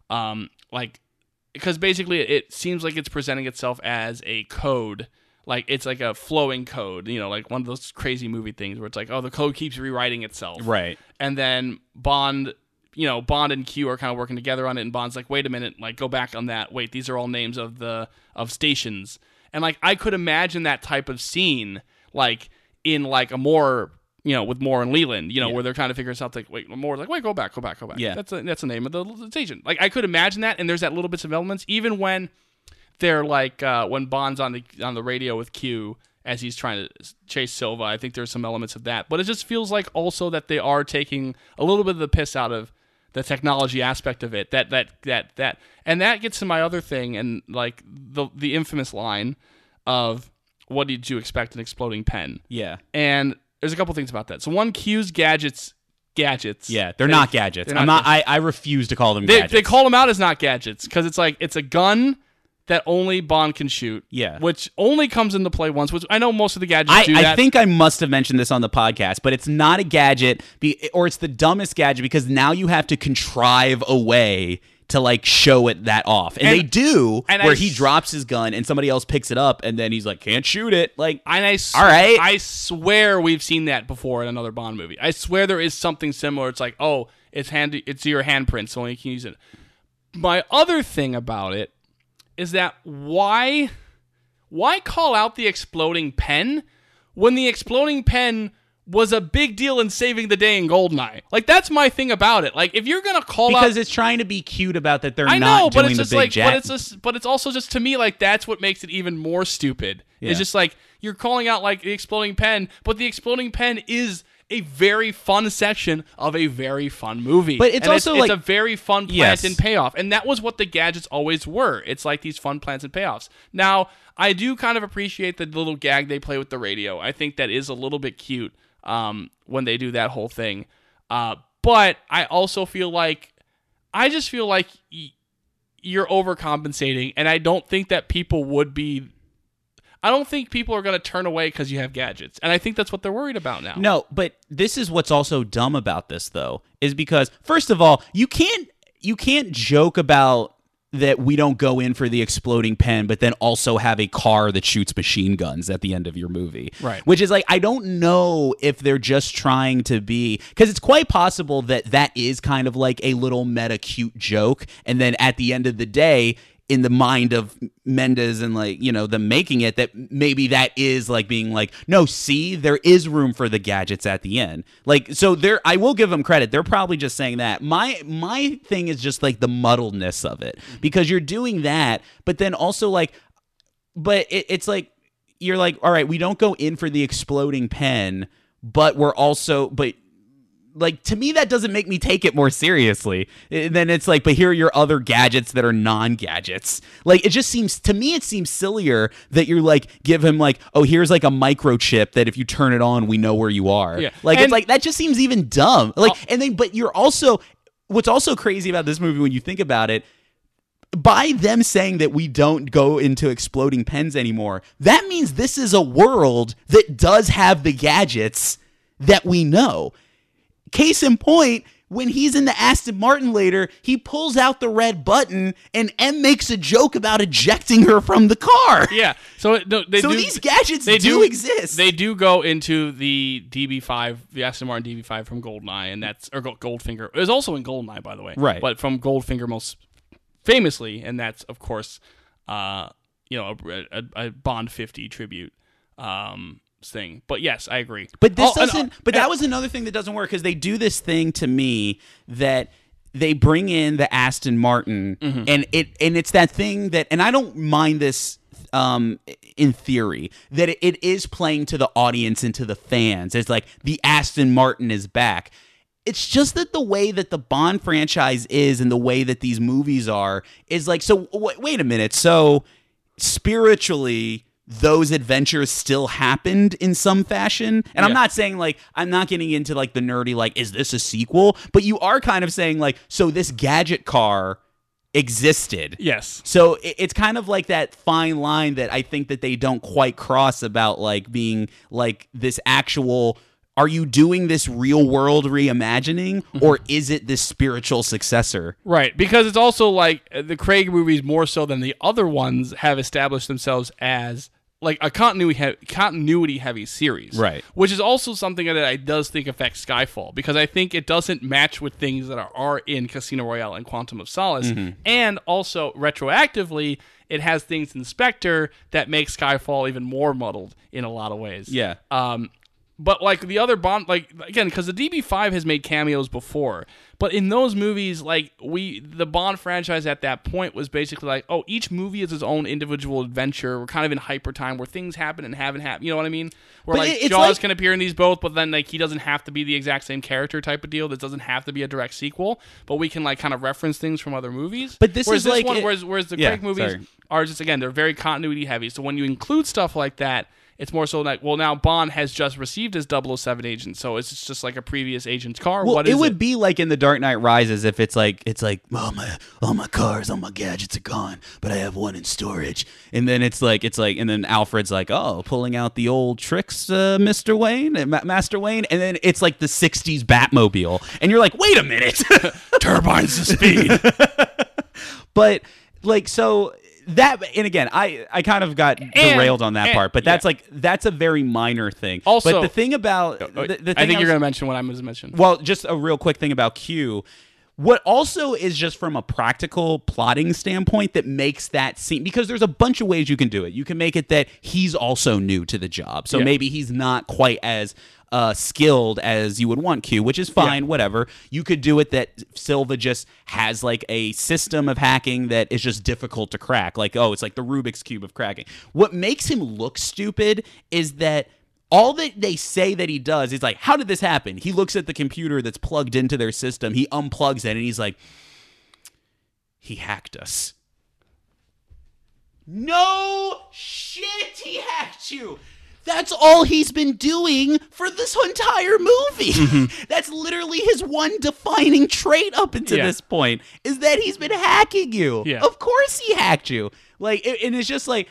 um like because basically it seems like it's presenting itself as a code like it's like a flowing code you know like one of those crazy movie things where it's like oh the code keeps rewriting itself. Right. and then bond you know bond and q are kind of working together on it and bond's like wait a minute like go back on that. Wait these are all names of the of stations. And like i could imagine that type of scene like in like a more you know with Moore and Llewelyn you know Yeah. where they're trying to figure out like wait Moore like wait go back go back go back Yeah. that's a, that's the name of the station like I could imagine that and there's that little bits of elements even when they're like uh, when Bond's on the on the radio with Q as he's trying to chase Silva. I think there's some elements of that, but it just feels like also that they are taking a little bit of the piss out of the technology aspect of it. That that that that, and that gets to my other thing, and like the the infamous line of "What did you expect an exploding pen?" Yeah. And there's a couple things about that. So one, Q's gadgets. Gadgets. Yeah. They're They- not gadgets. they're I'm not. I, I refuse to call them they, gadgets. they call them out as not gadgets because it's like it's a gun that only Bond can shoot. Yeah. which only comes into play once. Which I know most of the gadgets I, do I that. think I must have mentioned this on the podcast, but it's not a gadget, be, or it's the dumbest gadget because now you have to contrive a way to like show it that off, and, And- they do, and where I he drops his gun and somebody else picks it up, and then he's like, "Can't shoot it." Like, And I s- All right. I swear we've seen that before in another Bond movie. I swear there is something similar. It's like, oh, it's hand, it's your handprint, so you can use it. My other thing about it is that why, why call out the exploding pen when the exploding pen was a big deal in saving the day in Goldeneye? Like that's my thing about it. Like if you're gonna call out because it's trying to be cute about that they're I not but doing it's the just big like, jack. but it's just, but it's also just to me like that's what makes it even more stupid. Yeah. It's just like you're calling out like the exploding pen, but the exploding pen is a very fun section of a very fun movie. But it's And also it's, like- a very fun plant Yes. and payoff, and that was what the gadgets always were. It's like these fun plants and payoffs. Now I do kind of appreciate the little gag they play with the radio. I think that is a little bit cute um, when they do that whole thing. Uh, but I also feel like I just feel like y- you're overcompensating, and I don't think that people would be. I don't think people are going to turn away because you have gadgets, and I think that's what they're worried about now. No, but this is what's also dumb about this though, is because first of all, you can't you can't joke about that we don't go in for the exploding pen, but then also have a car that shoots machine guns at the end of your movie. Right. Which is like I don't know if they're just trying to be because it's quite possible that that is kind of like a little meta cute joke, and then at the end of the day. In the mind of Mendes and like you know them making it, that maybe that is like being like, no, see, there is room for the gadgets at the end. Like, so there, I will give them credit. They're probably just saying that. My my thing is just like the muddledness of it mm-hmm. because you're doing that, but then also like but it, it's like you're like all right we don't go in for the exploding pen but we're also but like to me that doesn't make me take it more seriously eh, And then it's like but here are your other gadgets that are non-gadgets like it just seems to me it seems sillier that you're like give him like oh here's like a microchip that if you turn it on we know where you are Yeah. like And- it's like that just seems even dumb like oh. and then but you're also what's also crazy about this movie when you think about it by them saying that we don't go into exploding pens anymore, that means this is a world that does have the gadgets that we know. Case in point, when he's in the Aston Martin later, he pulls out the red button and M makes a joke about ejecting her from the car. Yeah. So no, they So do, these gadgets they do exist. They do go into the DB5, the Aston Martin DB5 from Goldeneye, and that's or Gold- Goldfinger. It was also in Goldeneye, by the way. Right. But from Goldfinger most famously, and that's of course, uh, you know, a, a, a Bond 50 tribute um thing. But yes, I agree. But this Oh, uh, doesn't. but that was another thing that doesn't work because they do this thing to me that they bring in the Aston Martin, Mm-hmm. and it and it's that thing that, and I don't mind this um in theory that it, it is playing to the audience and to the fans. It's like the Aston Martin is back. It's just that the way that the Bond franchise is and the way that these movies are is like so. W- wait a minute. So spiritually those adventures still happened in some fashion. And i'm not saying like i'm not getting into like the nerdy like is this a sequel? But you are kind of saying like so this gadget car existed. Yes. so it- it's kind of like that fine line that i think that they don't quite cross about like being like this actual are you doing this real world reimagining mm-hmm. or is it this spiritual successor? Right, because it's also like the Craig movies more so than the other ones have established themselves as like a continuity he- continuity heavy series. Right. Which is also something that I does think affects Skyfall because I think it doesn't match with things that are, are in Casino Royale and Quantum of Solace and also retroactively it has things in Spectre that make Skyfall even more muddled in a lot of ways. Yeah. Um, but like the other Bond, like again, because the DB5 has made cameos before, but in those movies, like we, the Bond franchise at that point was basically like, oh, each movie is its own individual adventure. We're kind of in hyper time where things happen and haven't happened. You know what I mean? Where But like it- Jaws like- can appear in these both, but then like he doesn't have to be the exact same character type of deal. This doesn't have to be a direct sequel, but we can like kind of reference things from other movies. But this whereas is like one, it- whereas, whereas the Yeah, Craig movies sorry. are just again they're very continuity heavy. So when you include stuff like that, it's more so like well now Bond has just received his 007 agent, so it's just like a previous agent's car. Well, what it is would it? be like in The Dark Knight Rises if it's like it's like all my all my cars, all my gadgets are gone, but I have one in storage. And then it's like it's like and then Alfred's like, "Oh, pulling out the old tricks, uh, Mr. Wayne, uh, Ma- Master Wayne." And then it's like the 60s Batmobile. And you're like, "Wait a minute." [LAUGHS] [LAUGHS] turbines to speed. [LAUGHS] but like so that and again i i kind of got derailed on that and- part but that's yeah. like that's a very minor thing Also- but the thing about the, the thing I think was- you're going to mention what I was mentioning. well, just a real quick thing about Q. What also is just from a practical plotting standpoint that makes that scene because there's a bunch of ways you can do it. You can make it that he's also new to the job, so Yeah. maybe he's not quite as uh, skilled as you would want Q, which is fine, whatever. You could do it that Silva just has like a system of hacking that is just difficult to crack. Like, oh, it's like the Rubik's cube of cracking. What makes him look stupid is that all that they say that he does is like, how did this happen? He looks at the computer that's plugged into their system, he unplugs it, and he's like, he hacked us. No shit, he hacked you. That's all he's been doing for this entire movie. Mm-hmm. [LAUGHS] That's literally his one defining trait up until Yeah. this point is that he's been hacking you. Yeah. Of course he hacked you. Like, and it's just like,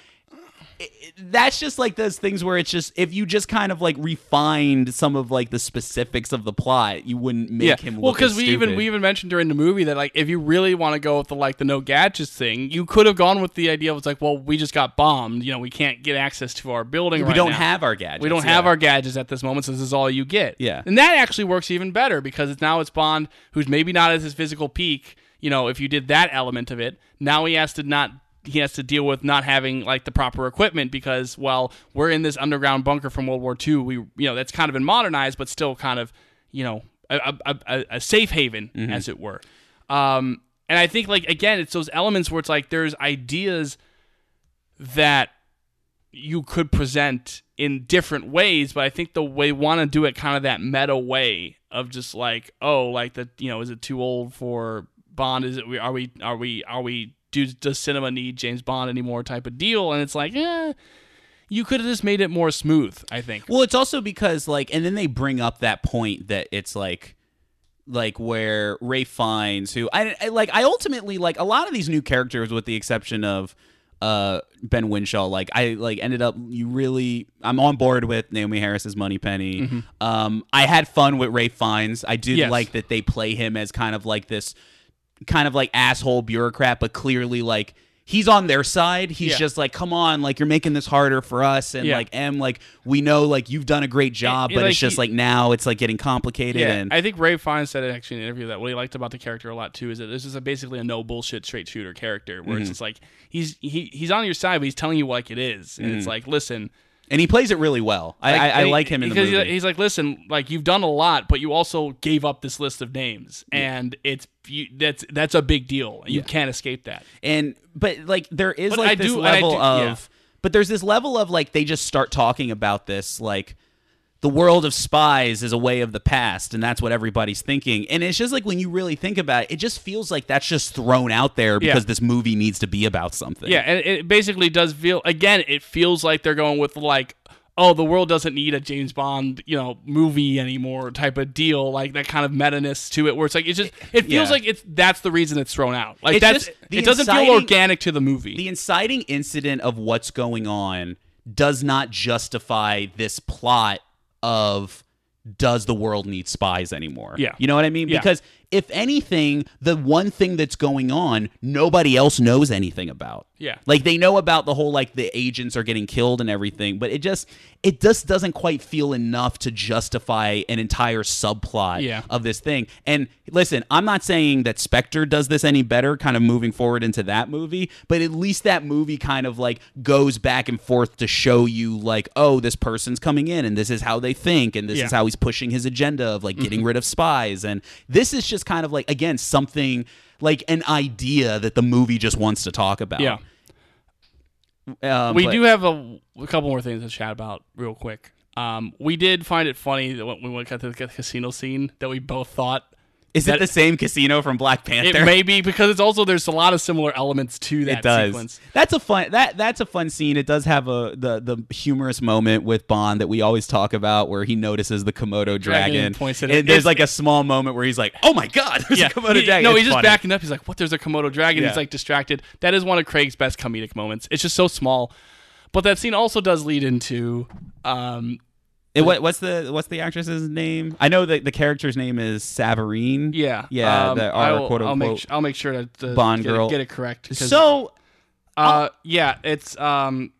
that's just like those things where it's just if you just kind of like refined some of like the specifics of the plot, you wouldn't make yeah, him well, because we even we even mentioned during the movie that like if you really want to go with the like the no gadgets thing, you could have gone with the idea of it's like, well, we just got bombed. You know, we can't get access to our building. we right don't now. have our gadgets. We don't have our gadgets at this moment, so this is all you get. Yeah. And that actually works even better because it's now it's Bond who's maybe not at his physical peak. You know, if you did that element of it, now he has to not he has to deal with not having like the proper equipment because well, we're in this underground bunker from World War II. We you know, that's kind of been modernized but still kind of, you know, a, a, a, a safe haven as it were. Um and I think like again, it's those elements where it's like there's ideas that you could present in different ways, but I think the way want to do it kind of that meta way of just like, oh, like the you know, is it too old for Bond? Is it we are we are we are we do does cinema need James Bond anymore type of deal? And it's like, eh, you could have just made it more smooth. I think. Well, it's also because like, and then they bring up that point that it's like, like where Ralph Fiennes, who I, I like, I ultimately like a lot of these new characters, with the exception of uh Ben Whishaw like I like ended up you really I'm on board with Naomie Harris's Moneypenny. Um I had fun with Ralph Fiennes. I do Yes. like that they play him as kind of like this kind of like asshole bureaucrat but clearly like he's on their side. He's Yeah. just like come on like you're making this harder for us and Yeah. like M like we know like you've done a great job and, but like, it's just he- like now it's like getting complicated Yeah, and I think Ralph Fiennes said it actually in an interview that what he liked about the character a lot too is that this is a basically a no bullshit straight shooter character where Mm-hmm. it's just like he's he, he's on your side but he's telling you like it is and it's like listen and he plays it really well. I, I, I he- like him in the because movie. he's like listen like you've done a lot but you also gave up this list of names and it's you, that's that's a big deal. You can't escape that. And but like there is But like I this do- level do- of yeah. but there's this level of like they just start talking about this like the world of spies is a way of the past and that's what everybody's thinking. And it's just like when you really think about it it just feels like that's just thrown out there because this movie needs to be about something. Yeah, and it basically does feel again. It feels like they're going with like, oh, the world doesn't need a James Bond, you know, movie anymore type of deal, like that kind of meta ness to it, where it's like it's just it feels Yeah. like it's that's the reason it's thrown out. Like It's that's just it doesn't inciting- feel organic to the movie. the inciting incident of what's going on does not justify this plot of does the world need spies anymore? Yeah. You know what I mean? Yeah. Because if anything, the one thing that's going on, nobody else knows anything about. Yeah. Like they know about the whole like the agents are getting killed and everything, but it just it just doesn't quite feel enough to justify an entire subplot Yeah. of this thing. And listen, I'm not saying that Spectre does this any better, kind of moving forward into that movie, but at least that movie kind of like goes back and forth to show you like, oh, this person's coming in and this is how they think and this Yeah. is how he's pushing his agenda of like getting mm-hmm. rid of spies. And this is just kind of like again something like an idea that the movie just wants to talk about. yeah, Um, we but- do have a, a couple more things to chat about real quick. Um, we did find it funny that when we went to the casino scene that we both thought Is that- it the same casino from Black Panther? it may be because it's also there's a lot of similar elements to that it does. sequence. That's a fun that that's a fun scene. It does have a the the humorous moment with Bond that we always talk about where he notices the Komodo dragon. Dragon points at and it. there's It's- like a small moment where he's like, "Oh my god, there's a Komodo he- dragon." No, It's he's just funny. backing up. He's like, "What? There's a Komodo dragon." Yeah. He's like distracted. That is one of Craig's best comedic moments. It's just so small, but that scene also does lead into. Um, And what, what's the what's the actress's name? I know that the character's name is Sévérine. yeah, yeah. Um, the, our will, quote I'll make unquote I'll make sure to, to Bond get, girl. It, get it correct. So uh, yeah, it's um,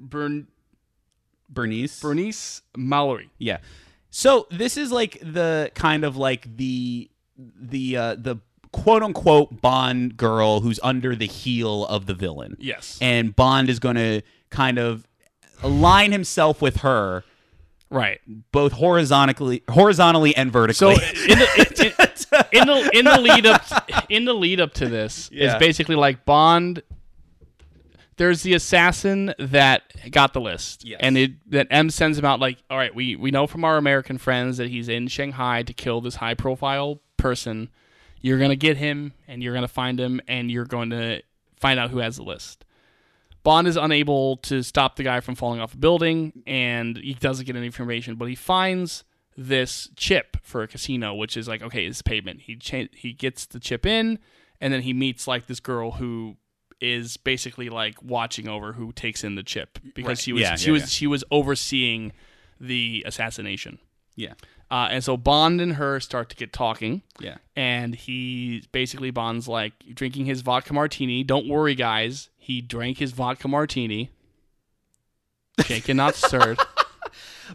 Bern, Bernice. Bernice Marlohe. Yeah. So this is like the kind of like the the uh the quote unquote Bond girl who's under the heel of the villain. Yes, And Bond is going to kind of align himself with her right. both horizontally horizontally and So vertically. in the in, in the in the lead up [LAUGHS] in the lead up to this Yeah. is basically like Bond. There's the assassin that got the list, Yes. and it, that M sends him out like, all right, we we know from our American friends that he's in Shanghai to kill this high profile person. You're gonna get him, and you're gonna find him, and you're going to find out who has the list. Bond is unable to stop the guy from falling off a building, and he doesn't get any information. But he finds this chip for a casino, which is like, okay, it's payment. He cha- he gets the chip in, and then he meets like this girl who is basically like watching over who takes in the chip because Right. she was Yeah, she yeah, was yeah. she was overseeing the assassination. yeah. Uh, and so Bond and her start to get talking Yeah. and he basically Bond's like drinking his vodka martini. Don't worry, guys. He drank his vodka martini. Shaken, not stirred. [LAUGHS]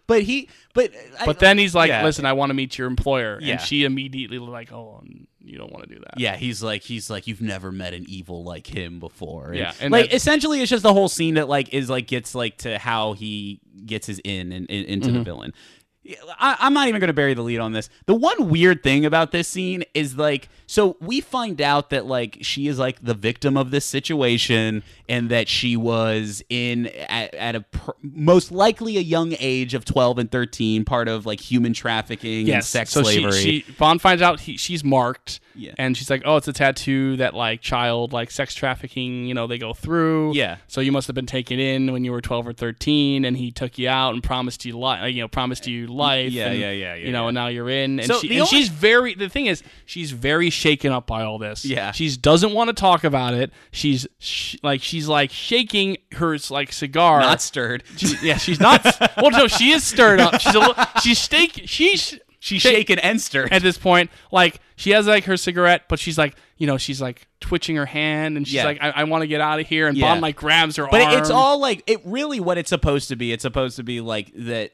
But he but I- But then he's like, Yeah. "Listen, I want to meet your employer," Yeah. and she immediately like, "Oh, you don't want to do that." Yeah, he's like he's like you've never met an evil like him before. And, Yeah, and like that- essentially it's just the whole scene that like is like gets like to how he gets his in and in, into Mm-hmm. the villain. I, I'm not even going to bury the lead on this. The one weird thing about this scene is like, so we find out that like she is like the victim of this situation, and that she was in at, at a pr- most likely a young age of 12 and 13, part of like human trafficking and sex so slavery. She, she Bond finds out he, she's marked, Yeah. and she's like, "Oh, it's a tattoo that like child like sex trafficking, you know, they go through." Yeah. So you must have been taken in when you were twelve or thirteen, and he took you out and promised you, li- you know, promised you life. Yeah, and, yeah, yeah, yeah, You know, yeah. and now you're in, and, So she, and only- she's very. The thing is, she's very shaken up by all this. Yeah. she doesn't want to talk about it. She's sh- like she's like shaking her like cigar. Not stirred. She- yeah, she's not. well, no, she is stirred up. She's a little. She's stake. She's She's shake- shaken and stirred. at this point. Like she has like her cigarette, but she's like, you know, she's like twitching her hand, and she's Yeah. like, I, I want to get out of here. And Yeah. Bond like grabs her But arm. it's all like it really what it's supposed to be. It's supposed to be like that.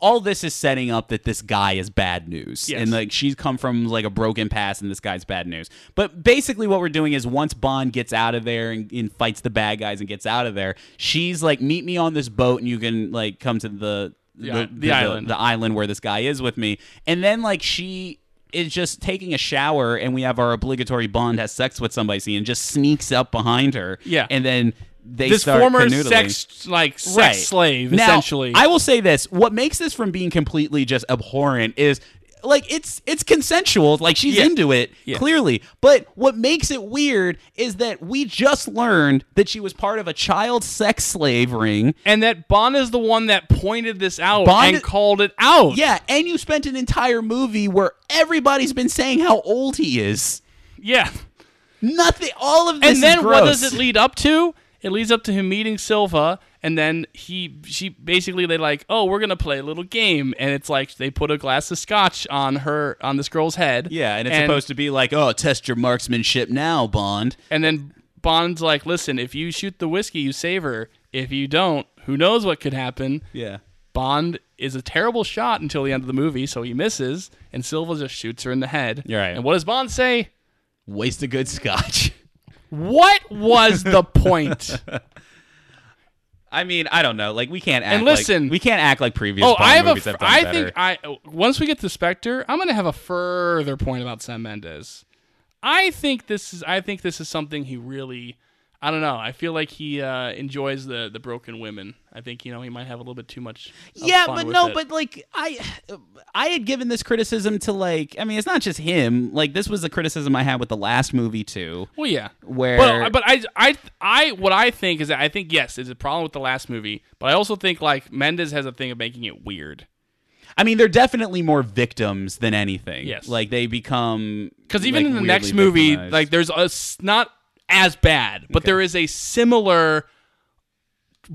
All this is setting up that this guy is bad news, Yes. and like she's come from like a broken past, and this guy's bad news. But basically, what we're doing is once Bond gets out of there and, and fights the bad guys and gets out of there, she's like, "Meet me on this boat, and you can like come to the The- the island. the island where this guy is with me." And then like she is just taking a shower, and we have our obligatory Bond has sex with somebody scene, and just sneaks up behind her, Yeah. and then they this former canoodling. sex like sex Right. slave Now, essentially. I will say this: what makes this from being completely just abhorrent is like it's it's consensual. Like she's Yeah. into it Yeah. clearly, but what makes it weird is that we just learned that she was part of a child sex slave ring. and that Bond is the one that pointed this out Bond- and called it out. Yeah, and you spent an entire movie where everybody's been saying how old he is. yeah. Nothing. All of this And then what does it lead up to? It leads up to him meeting Silva, and then he, she basically they like, oh, we're gonna play a little game, and it's like they put a glass of scotch on her on this girl's head. Yeah, and it's supposed to be like, oh, test your marksmanship now, Bond. And then Bond's like, listen, if you shoot the whiskey, you save her. If you don't, who knows what could happen? Yeah. Bond is a terrible shot until the end of the movie, so he misses, and Silva just shoots her in the head. You're right. And what does Bond say? Waste a good scotch. [LAUGHS] What was the point? [LAUGHS] I mean, I don't know. Like we can't act And listen- like, we can't act like previous oh, Bond I have a. movies have f- I better. think I once we get to Spectre, I'm gonna have a further point about Sam Mendes. I think this is. I think this is something he really. I don't know. I feel like he uh, enjoys the the broken women. I think you know he might have a little bit too much. yeah, fun but with no, it. but like I, I had given this criticism to like. I mean, it's not just him. Like this was a criticism I had with the last movie too. Well, yeah. Where- but but I I I what I think is that I think yes, there's a problem with the last movie, but I also think like Mendes has a thing of making it weird I mean, they're definitely more victims than anything. Yes. like they become because even like, in the next movie, victimized. like there's a, not as bad, but there is a similar,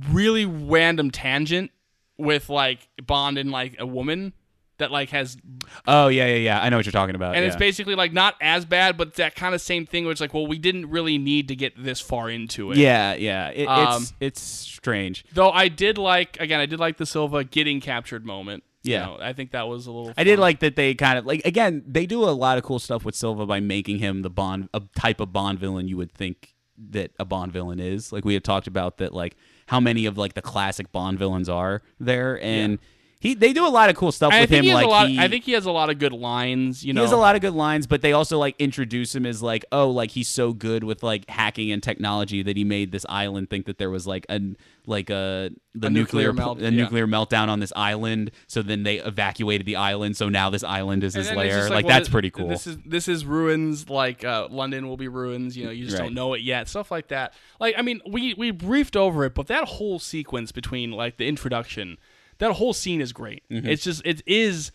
really random tangent with like Bond and like a woman that like has oh yeah, yeah, yeah. I know what you're talking about. and it's basically like not as bad, but that kind of same thing where it's like, well, we didn't really need to get this far into it. yeah, yeah. It, Um, it's it's strange. Though I did like again, I did like the Silva getting captured moment. You Yeah. know, I think that was a little. I did like that they kind of like again they do a lot of cool stuff with Silva by making him the Bond a type of Bond villain you would think that a Bond villain is. Like we had talked about that like how many of like the classic Bond villains are there and he they do a lot of cool stuff I with him like lot. he, I think he has a lot of good lines. You know, he has a lot of good lines, but they also like introduce him as like, oh, like he's so good with like hacking and technology that he made this island think that there was like a like a the A nuclear nuclear melt- a yeah. nuclear meltdown on this island. So then they evacuated the island. So now this island is And his lair. just Like, well, that's it- pretty cool. This is this is ruins. Like uh, London will be ruins. You know, you just Right. don't know it yet. Stuff like that. Like I mean, we we briefed over it, but that whole sequence between like the introduction, that whole scene is great. Mm-hmm. It's just it is.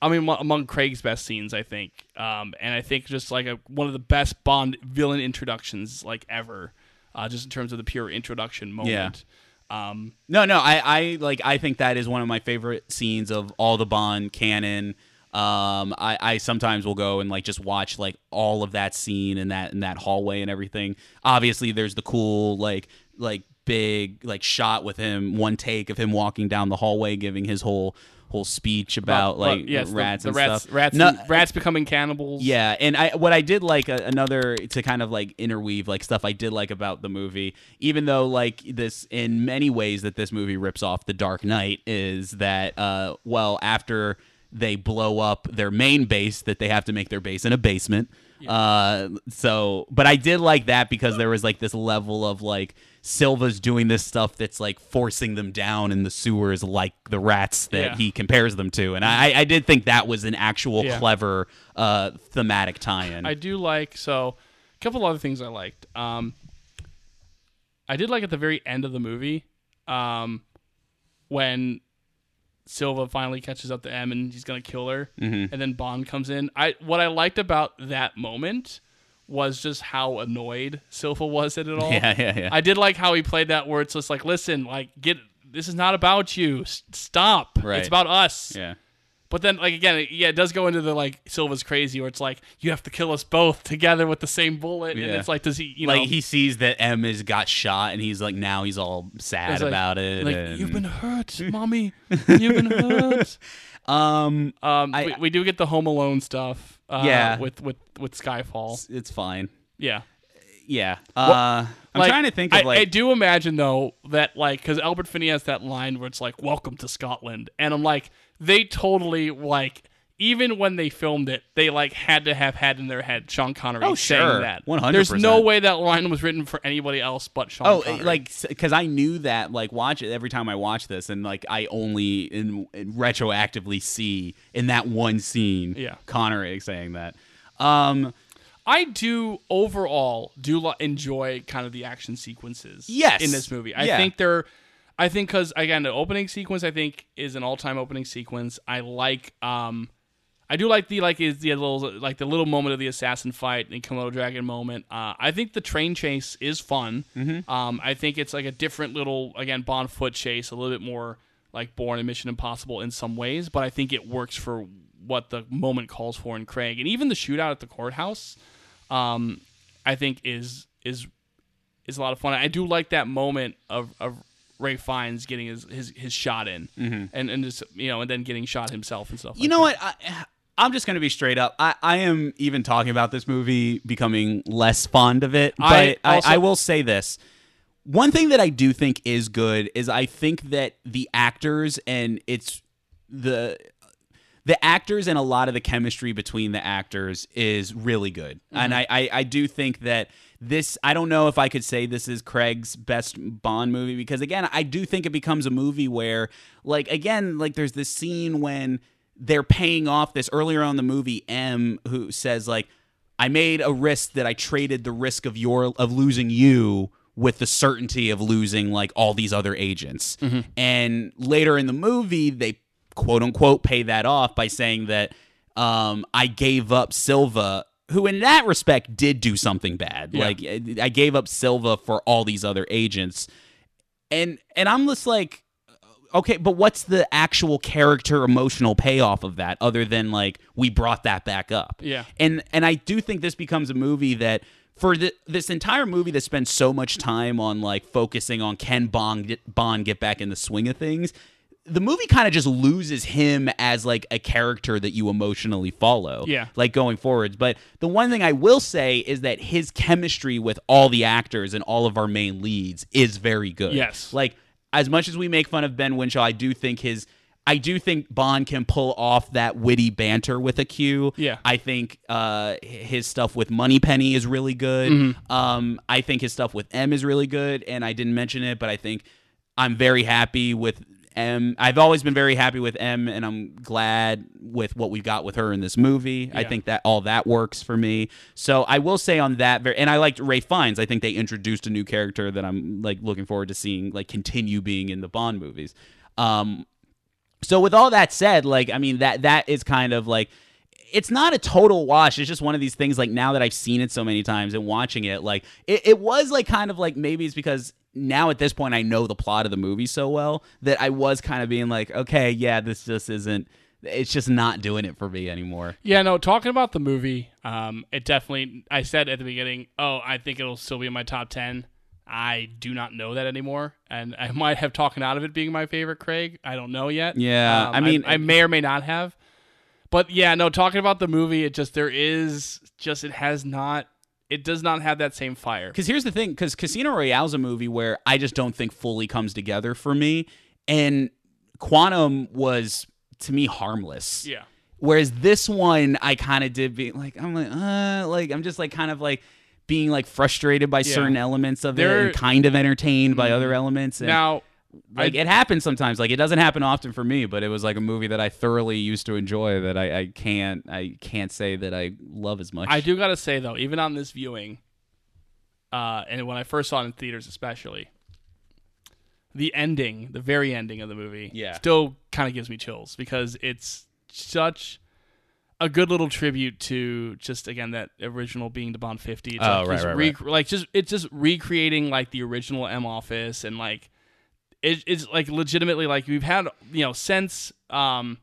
I mean, among Craig's best scenes, I think, um, and I think just like a, one of the best Bond villain introductions like ever, uh, just in terms of the pure introduction moment. Yeah. Um, No, no, I, I like I think that is one of my favorite scenes of all the Bond canon. Um, I, I sometimes will go and like just watch like all of that scene and that in that hallway and everything. Obviously, there's the cool like like big like shot with him, one take of him walking down the hallway giving his whole whole speech about, like yes, rats the, and rats, stuff. Rats, No- rats becoming cannibals. yeah, and I what I did like uh, another to kind of like interweave like stuff I did like about the movie, even though like this in many ways that this movie rips off The Dark Knight is that uh well after they blow up their main base that they have to make their base in a basement. Uh so but I did like that because there was like this level of like Silva's doing this stuff that's like forcing them down in the sewers like the rats that Yeah. he compares them to. And I, I did think that was an actual Yeah. clever uh, thematic tie-in. I do like so a couple other things I liked. Um, I did like at the very end of the movie um, when Silva finally catches up to M and he's gonna kill her, Mm-hmm. and then Bond comes in. I what I liked about that moment was just how annoyed Silva was at it [LAUGHS] all. Yeah, yeah, yeah. I did like how he played that where it's just like, listen, like get this is not about you. S- stop. Right. It's about us. Yeah. But then, like again, it- yeah, it does go into the like Silva's crazy, where it's like you have to kill us both together with the same bullet, yeah. and it's like, does he, you like he sees that M has got shot, and he's like, now he's all sad like- about it. Like and- you've been hurt, [LAUGHS] mommy. You've been hurt. [LAUGHS] um, Um, I- we, we do get the Home Alone stuff. Uh, Yeah. with with with Skyfall. it's fine. Yeah, Yeah. Uh, I'm Like, trying to think of I, I do imagine though that like because Albert Finney has that line where it's like "Welcome to Scotland," and I'm like, they totally like. Even when they filmed it, they like had to have had in their head Sean Connery Oh, saying sure. that. 100%. There's no way that line was written for anybody else but Sean. Oh, Connery. like because I knew that like watch it every time I watch this, and like I only in, in retroactively see in that one scene, Yeah. Connery saying that. Um, I do overall do enjoy kind of the action sequences. Yes. in this movie, I Yeah. think they're. I think because again, the opening sequence I think is an all-time opening sequence. I like. um I do like the like is the little like the little moment of the assassin fight and Komodo dragon moment. Uh, I think the train chase is fun. Mm-hmm. Um, I think it's like a different little again Bond foot chase, a little bit more like Bourne and Mission Impossible in some ways, but I think it works for what the moment calls for in Craig, and even the shootout at the courthouse. Um, I think is is is a lot of fun. I do like that moment of, of Ralph Fiennes getting his, his, his shot in, and and just you know, and then getting shot himself and stuff. Mm-hmm. you know what? I, I'm just gonna be straight up. I, I am even talking about this movie becoming less fond of it, but I I, also- I will say this. One thing that I do think is good is I think that the actors and it's the the actors and a lot of the chemistry between the actors is really good. Mm-hmm. And I, I, I do think that this I don't know if I could say this is Craig's best Bond movie because again, I do think it becomes a movie where like again, like there's this scene when they're paying off this earlier on the movie M who says like I made a risk that I traded the risk of your of losing you with the certainty of losing like all these other agents. And later in the movie, they quote unquote pay that off by saying that um, I gave up Silva, who in that respect did do something bad. Yeah. Like I gave up Silva for all these other agents. And and I'm just like okay, but what's the actual character emotional payoff of that other than like we brought that back up? Yeah. And and I do think this becomes a movie that for the, this entire movie that spends so much time on like focusing on can Bond get, Bond get back in the swing of things, the movie kind of just loses him as like a character that you emotionally follow. Yeah. Like going forwards. But the one thing I will say is that his chemistry with all the actors and all of our main leads is very good. Yes. Like as much as we make fun of Ben Whishaw, I do think his I do think Bond can pull off that witty banter with a Q. Yeah. I think uh, his stuff with Moneypenny is really good. Mm-hmm. Um, I think his stuff with M is really good, and I didn't mention it, but I think I'm very happy with M. I've always been very happy with M, and I'm glad with what we got with her in this movie. I think that all that works for me. So I will say on that, very, and I liked Ralph Fiennes. I think they introduced a new character that I'm like looking forward to seeing like continue being in the Bond movies. Um, so with all that said, like I mean that that is kind of like it's not a total wash. It's just one of these things like now that I've seen it so many times and watching it, like it, it was like kind of like maybe it's because now at this point I know the plot of the movie so well that I was kind of being like, okay, yeah, this just isn't it's just not doing it for me anymore. Yeah, no, talking about the movie, um, it definitely, I said at the beginning, oh, I think it'll still be in my top 10. I do not know that anymore. And I [LAUGHS] might have talked out of it being my favorite Craig. I don't know yet. Yeah, Um, I mean- I, may or may not have. But yeah, no, talking about the movie, it just, there is just, it has not, it does not have that same fire. Because here's the thing: because Casino Royale's a movie where I just don't think fully comes together for me, and Quantum was to me harmless. Yeah. Whereas this one, I kind of did be like, I'm like, uh, like I'm just like kind of like being like frustrated by certain elements of There- it, and kind of entertained by other elements. And Now, like I- it happens sometimes. Like it doesn't happen often for me, but it was like a movie that I thoroughly used to enjoy. That I, I can't I can't say that I love as much. I do gotta say though, even on this viewing, uh, and when I first saw it in theaters, especially, the ending, the very ending of the movie, Yeah. still kind of gives me chills because it's such a good little tribute to just again that original being the Bond 50. It's Oh, like right, just right, rec- like just it's just recreating like the original M office and like it, it's like legitimately like we've had you know since um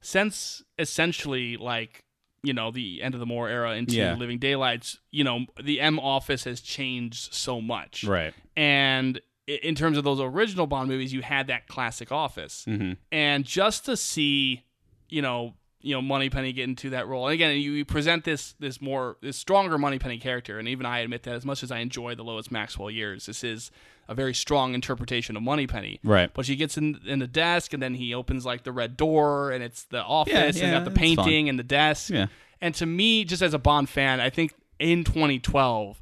since essentially like you know the end of the Moore era into Yeah. Living Daylights. You know the M office has changed so much, Right. and in terms of those original Bond movies, you had that classic office, Mm-hmm. and just to see, you know, you know, Moneypenny get into that role, and again, you, you present this this more this stronger Moneypenny character, and even I admit that as much as I enjoy the Lois Maxwell years, this is a very strong interpretation of Moneypenny. Right. But she gets in in the desk, and then he opens like the red door, and it's the office, Yeah, and got the painting and the desk. Yeah. And to me, just as a Bond fan, I think in 2012,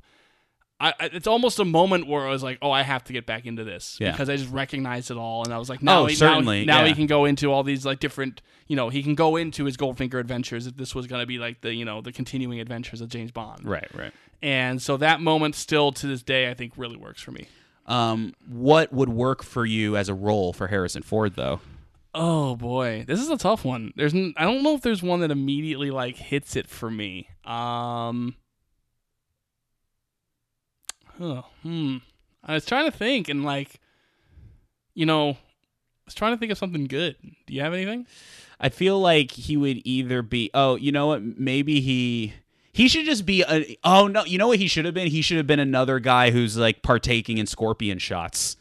I, it's almost a moment where I was like, oh, I have to get back into this Yeah. because I just recognized it all, and I was like, now, Oh, he, now- certainly, now, he yeah. can go into all these like different, you know, he can go into his Goldfinger adventures if this was going to be like the, you know, the continuing adventures of James Bond, Right. Right. And so that moment still to this day, I think really works for me. Um, what would work for you as a role for Harrison Ford, though? Oh boy, this is a tough one. There's, n- I don't know if there's one that immediately like hits it for me. Um, huh, hmm. I was trying to think, and like, you know, I was trying to think of something good. Do you have anything? I feel like he would either be. Oh, you know what? Maybe he. He should just be a. Oh no! You know what he should have been? He should have been another guy who's like partaking in scorpion shots.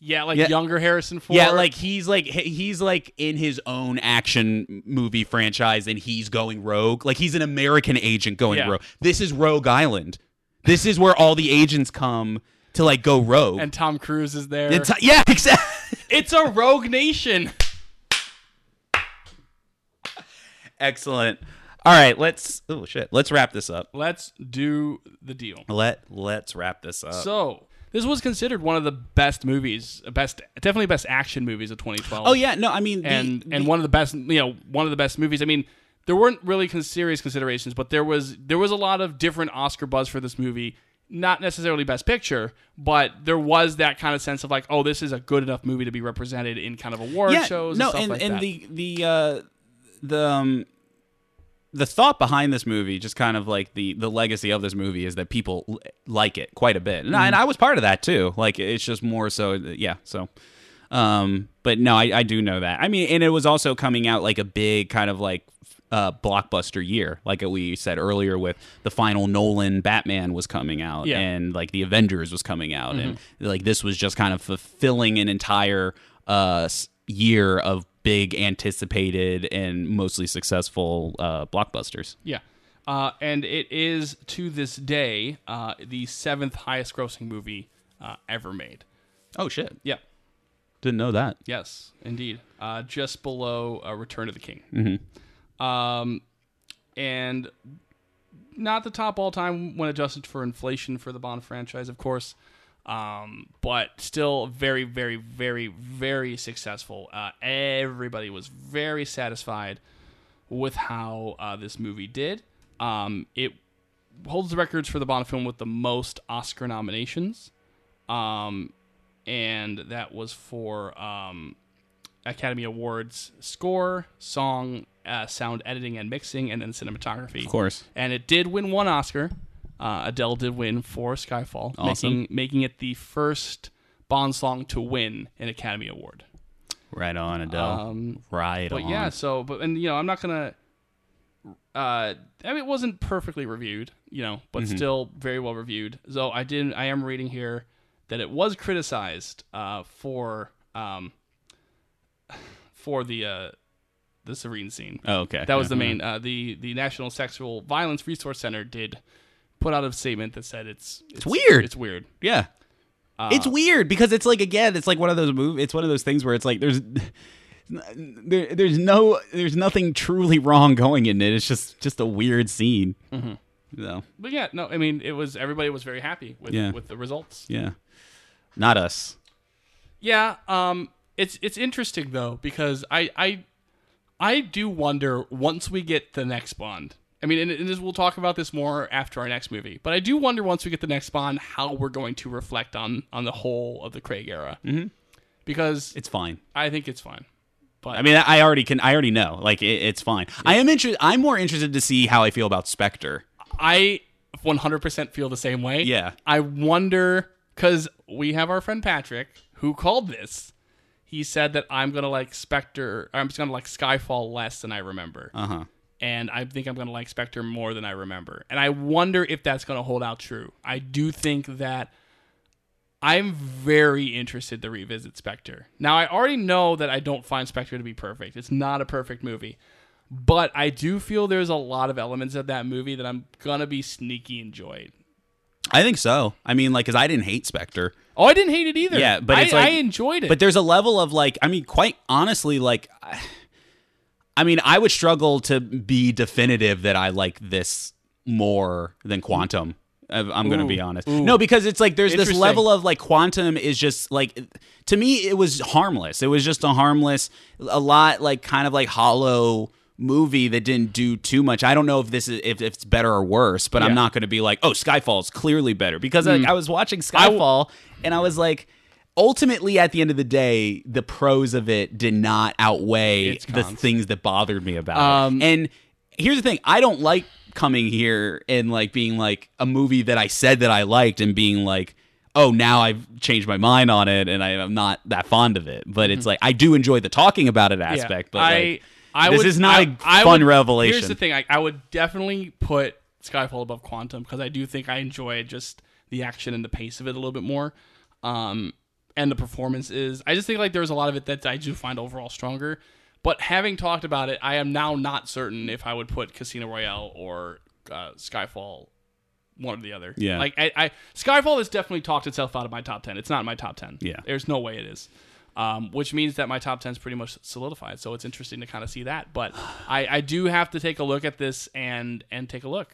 Yeah, like Yeah. younger Harrison Ford. Yeah, like he's like he's like in his own action movie franchise, and he's going rogue. Like he's an American agent going Yeah. rogue. This is Rogue Island. This is where all the agents come to like go rogue. and Tom Cruise is there. It's- yeah, [LAUGHS] exactly. it's a rogue nation. Excellent. All right, let's. Oh shit, let's wrap this up. Let's do the deal. Let Let's wrap this up. So this was considered one of the best movies, best definitely best action movies of 2012. oh yeah, no, I mean, the, and and the- one of the best, you know, one of the best movies. I mean, there weren't really serious considerations, but there was there was a lot of different Oscar buzz for this movie. Not necessarily best picture, but there was that kind of sense of like, oh, this is a good enough movie to be represented in kind of award yeah, shows. no, and, stuff and like and that. the the uh, the um, the thought behind this movie, just kind of like the the legacy of this movie, is that people l- like it quite a bit, and, I, Mm-hmm. and I was part of that too. Like it's just more so, yeah. So, um, but no, I, I do know that. I mean, and it was also coming out like a big kind of like uh, blockbuster year, like we said earlier, with the final Nolan Batman was coming out, Yeah. Mm-hmm. and like the Avengers was coming out, and like this was just kind of fulfilling an entire uh, year of big anticipated and mostly successful uh, blockbusters. Yeah. Uh, and it is to this day uh, the seventh highest grossing movie uh, ever made. Oh shit! Yeah. Didn't know that. Yes, indeed. Uh, just below uh, Return of the King. Mm-hmm. Um, and not the top all time when adjusted for inflation for the Bond franchise, of course. Um, but still very, very, very, very successful. Uh, everybody was very satisfied with how uh, this movie did. Um, it holds the records for the Bond film with the most Oscar nominations. Um, and that was for um, Academy Awards score, song, uh, sound editing and mixing, and then cinematography. Of course. And it did win one Oscar. Uh, Adele did win for Skyfall, Awesome. making making it the first Bond song to win an Academy Award. Right on, Adele. Um, right But on. yeah, so but and you know I'm not gonna. Uh, I mean, it wasn't perfectly reviewed, you know, but Mm-hmm. still very well reviewed. So I did. I am reading here that it was criticized uh, for um, [SIGHS] for the uh, the Sévérine scene. Oh, okay. That was the main. Uh, the the National Sexual Violence Resource Center did put out a statement that said it's it's, weird. It's weird. Yeah. Uh, it's weird because it's like again, it's like one of those move. It's one of those things where it's like there's [LAUGHS] there, there's no there's nothing truly wrong going in it. It's just just a weird scene. Mm-hmm. So But yeah, no, I mean it was everybody was very happy with Yeah. with the results. yeah, not us. Yeah, um, it's it's interesting though because I I I do wonder once we get the next Bond. I mean, and, and this, we'll talk about this more after our next movie. But I do wonder once we get the next Bond how we're going to reflect on on the whole of the Craig era. Mm-hmm. because It's fine. I think it's fine. But I mean, I already can. I already know. Like, it, it's fine. I am interested. I'm more interested to see how I feel about Spectre. I 100% feel the same way. Yeah. I wonder because we have our friend Patrick who called this. He said that I'm gonna like Spectre. I'm just gonna like Skyfall less than I remember, Uh huh. and I think I'm gonna like Spectre more than I remember. And I wonder if that's gonna hold out true. I do think that I'm very interested to revisit Spectre. Now I already know that I don't find Spectre to be perfect. It's not a perfect movie. But I do feel there's a lot of elements of that movie that I'm gonna be sneaky enjoyed. I think so. I mean, like, because I didn't hate Spectre. Oh, I didn't hate it either. Yeah, but I, like- I enjoyed it. But there's a level of like, I mean, quite honestly, like, [SIGHS] I- mean, I would struggle to be definitive that I like this more than Quantum. I'm going to be honest. ooh. No, because it's like there's this level of like Quantum is just like to me it was harmless. It was just a harmless, a lot like kind of like hollow movie that didn't do too much. I don't know if this is if it's better or worse, but Yeah. I'm not going to be like, oh, Skyfall's clearly better because like, I was watching w- Skyfall and I was like. Ultimately, at the end of the day, the pros of it did not outweigh the things that bothered me about Um, it. And here's the thing: I don't like coming here and like being like a movie that I said that I liked and being like, oh, now I've changed my mind on it and I, am not that fond of it. But it's like I do enjoy the talking about it Mm-hmm. Yeah. aspect. But I, like, I this would, is not I- a fun would- revelation. Here's the thing: I, I would definitely put Skyfall above Quantum because I do think I enjoy just the action and the pace of it a little bit more, um, and the performances. I just think like there's a lot of it that I do find overall stronger. But having talked about it, I am now not certain if I would put Casino Royale or uh, Skyfall one or the other. Yeah. Like I, I Skyfall has definitely talked itself out of my top ten. It's not in my top ten. Yeah. There's no way it is. Um, which means that my top 10 is pretty much solidified. So it's interesting to kind of see that. But [SIGHS] I, I do have to take a look at this and and take a look.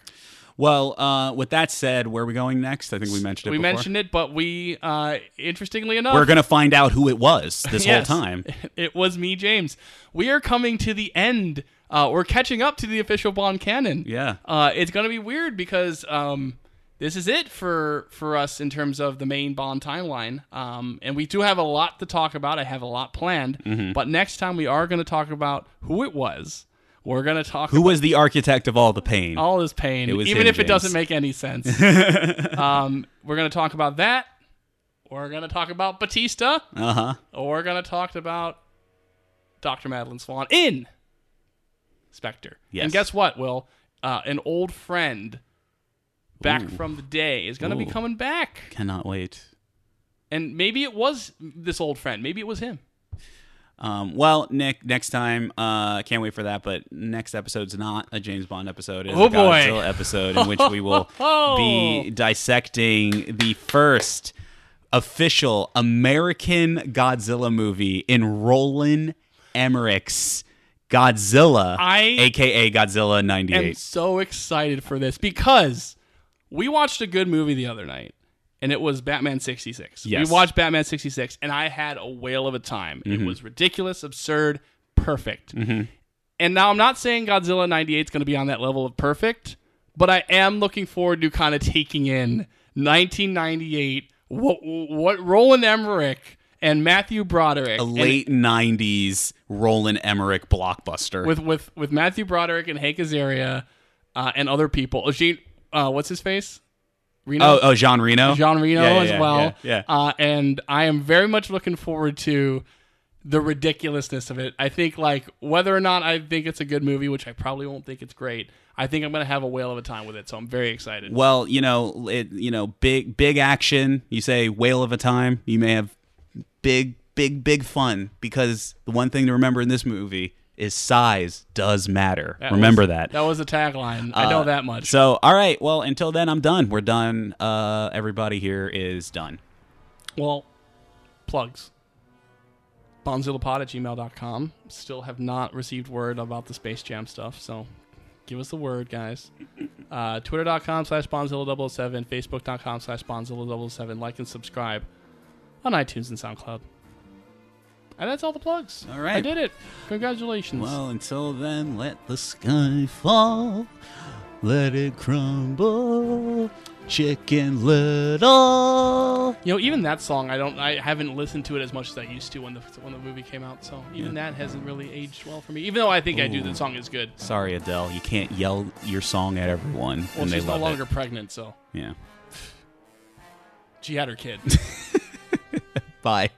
well, uh, with that said, where are we going next? I think we mentioned it. we before. mentioned it, but we, uh, interestingly enough, We're gonna find out who it was [LAUGHS] this Yes. whole time. [LAUGHS] it was me, James. We are coming to the end. Uh, we're catching up to the official Bond canon. Yeah. Uh, it's gonna be weird because um, this is it for for us in terms of the main Bond timeline. Um, and we do have a lot to talk about. I have a lot planned. Mm-hmm. But next time we are gonna talk about who it was. We're gonna talk Who was the architect of all the pain? all this pain, even him, if it doesn't make any sense. [LAUGHS] um, we're gonna talk about that. We're gonna talk about Batista. Uh huh. We're gonna talk about Dr. Madeleine Swann in Spectre. Yes. And guess what, Will? Uh, an old friend back from the day is gonna be Ooh. coming back. Cannot wait. And maybe it was this old friend. Maybe it was him. Um, well, Nick, next time, uh, can't wait for that. But next episode's not a James Bond episode. It's Oh, a boy. Godzilla episode in which we [LAUGHS] will be dissecting the first official American Godzilla movie in Roland Emmerich's Godzilla, I aka Godzilla am '98. so excited for this because we watched a good movie the other night, and it was Batman 66. Yes. We watched Batman 66, and I had a whale of a time. Mm-hmm. It was ridiculous, absurd, perfect. And now I'm not saying Godzilla 98 is going to be on that level of perfect, but I am looking forward to kind of taking in 1998, what, what Roland Emmerich and Matthew Broderick A and- late '90s Roland Emmerich blockbuster. with with with Matthew Broderick and Hank Azaria uh, and other people. Jean, uh, what's his face? Reno. oh, oh, Jean Reno. Jean Reno Yeah, yeah, as yeah, well. yeah, yeah. Uh, and I am very much looking forward to the ridiculousness of it. I think like whether or not I think it's a good movie, which I probably won't think it's great. I think I'm gonna have a whale of a time with it, so I'm very excited. Well, you know, it you know, big big action. You say whale of a time. You may have big big big fun because the one thing to remember in this movie is size does matter. That remember was- that. That was a tagline. I know Uh, that much. So, all right. Well, until then, I'm done. We're done. Uh, everybody here is done. Well, plugs. Bonzillapod at gmail.com. Still have not received word about the Space Jam stuff, so give us the word, guys. [LAUGHS] Uh, Twitter.com slash Bonzilla007, Facebook.com slash Bonzilla007. Like and subscribe on iTunes and SoundCloud. And that's all the plugs. All right. I did it. Congratulations. Well, until then, let the sky fall, let it crumble. Chicken Little. You know, even that song, I don't, I haven't listened to it as much as I used to when the when the movie came out. So even that hasn't really aged well for me. Even though I think I do, the song is good. Sorry, Adele, you can't yell your song at everyone Well, when they she's no longer it. pregnant, so Yeah. she had her kid. [LAUGHS] Bye.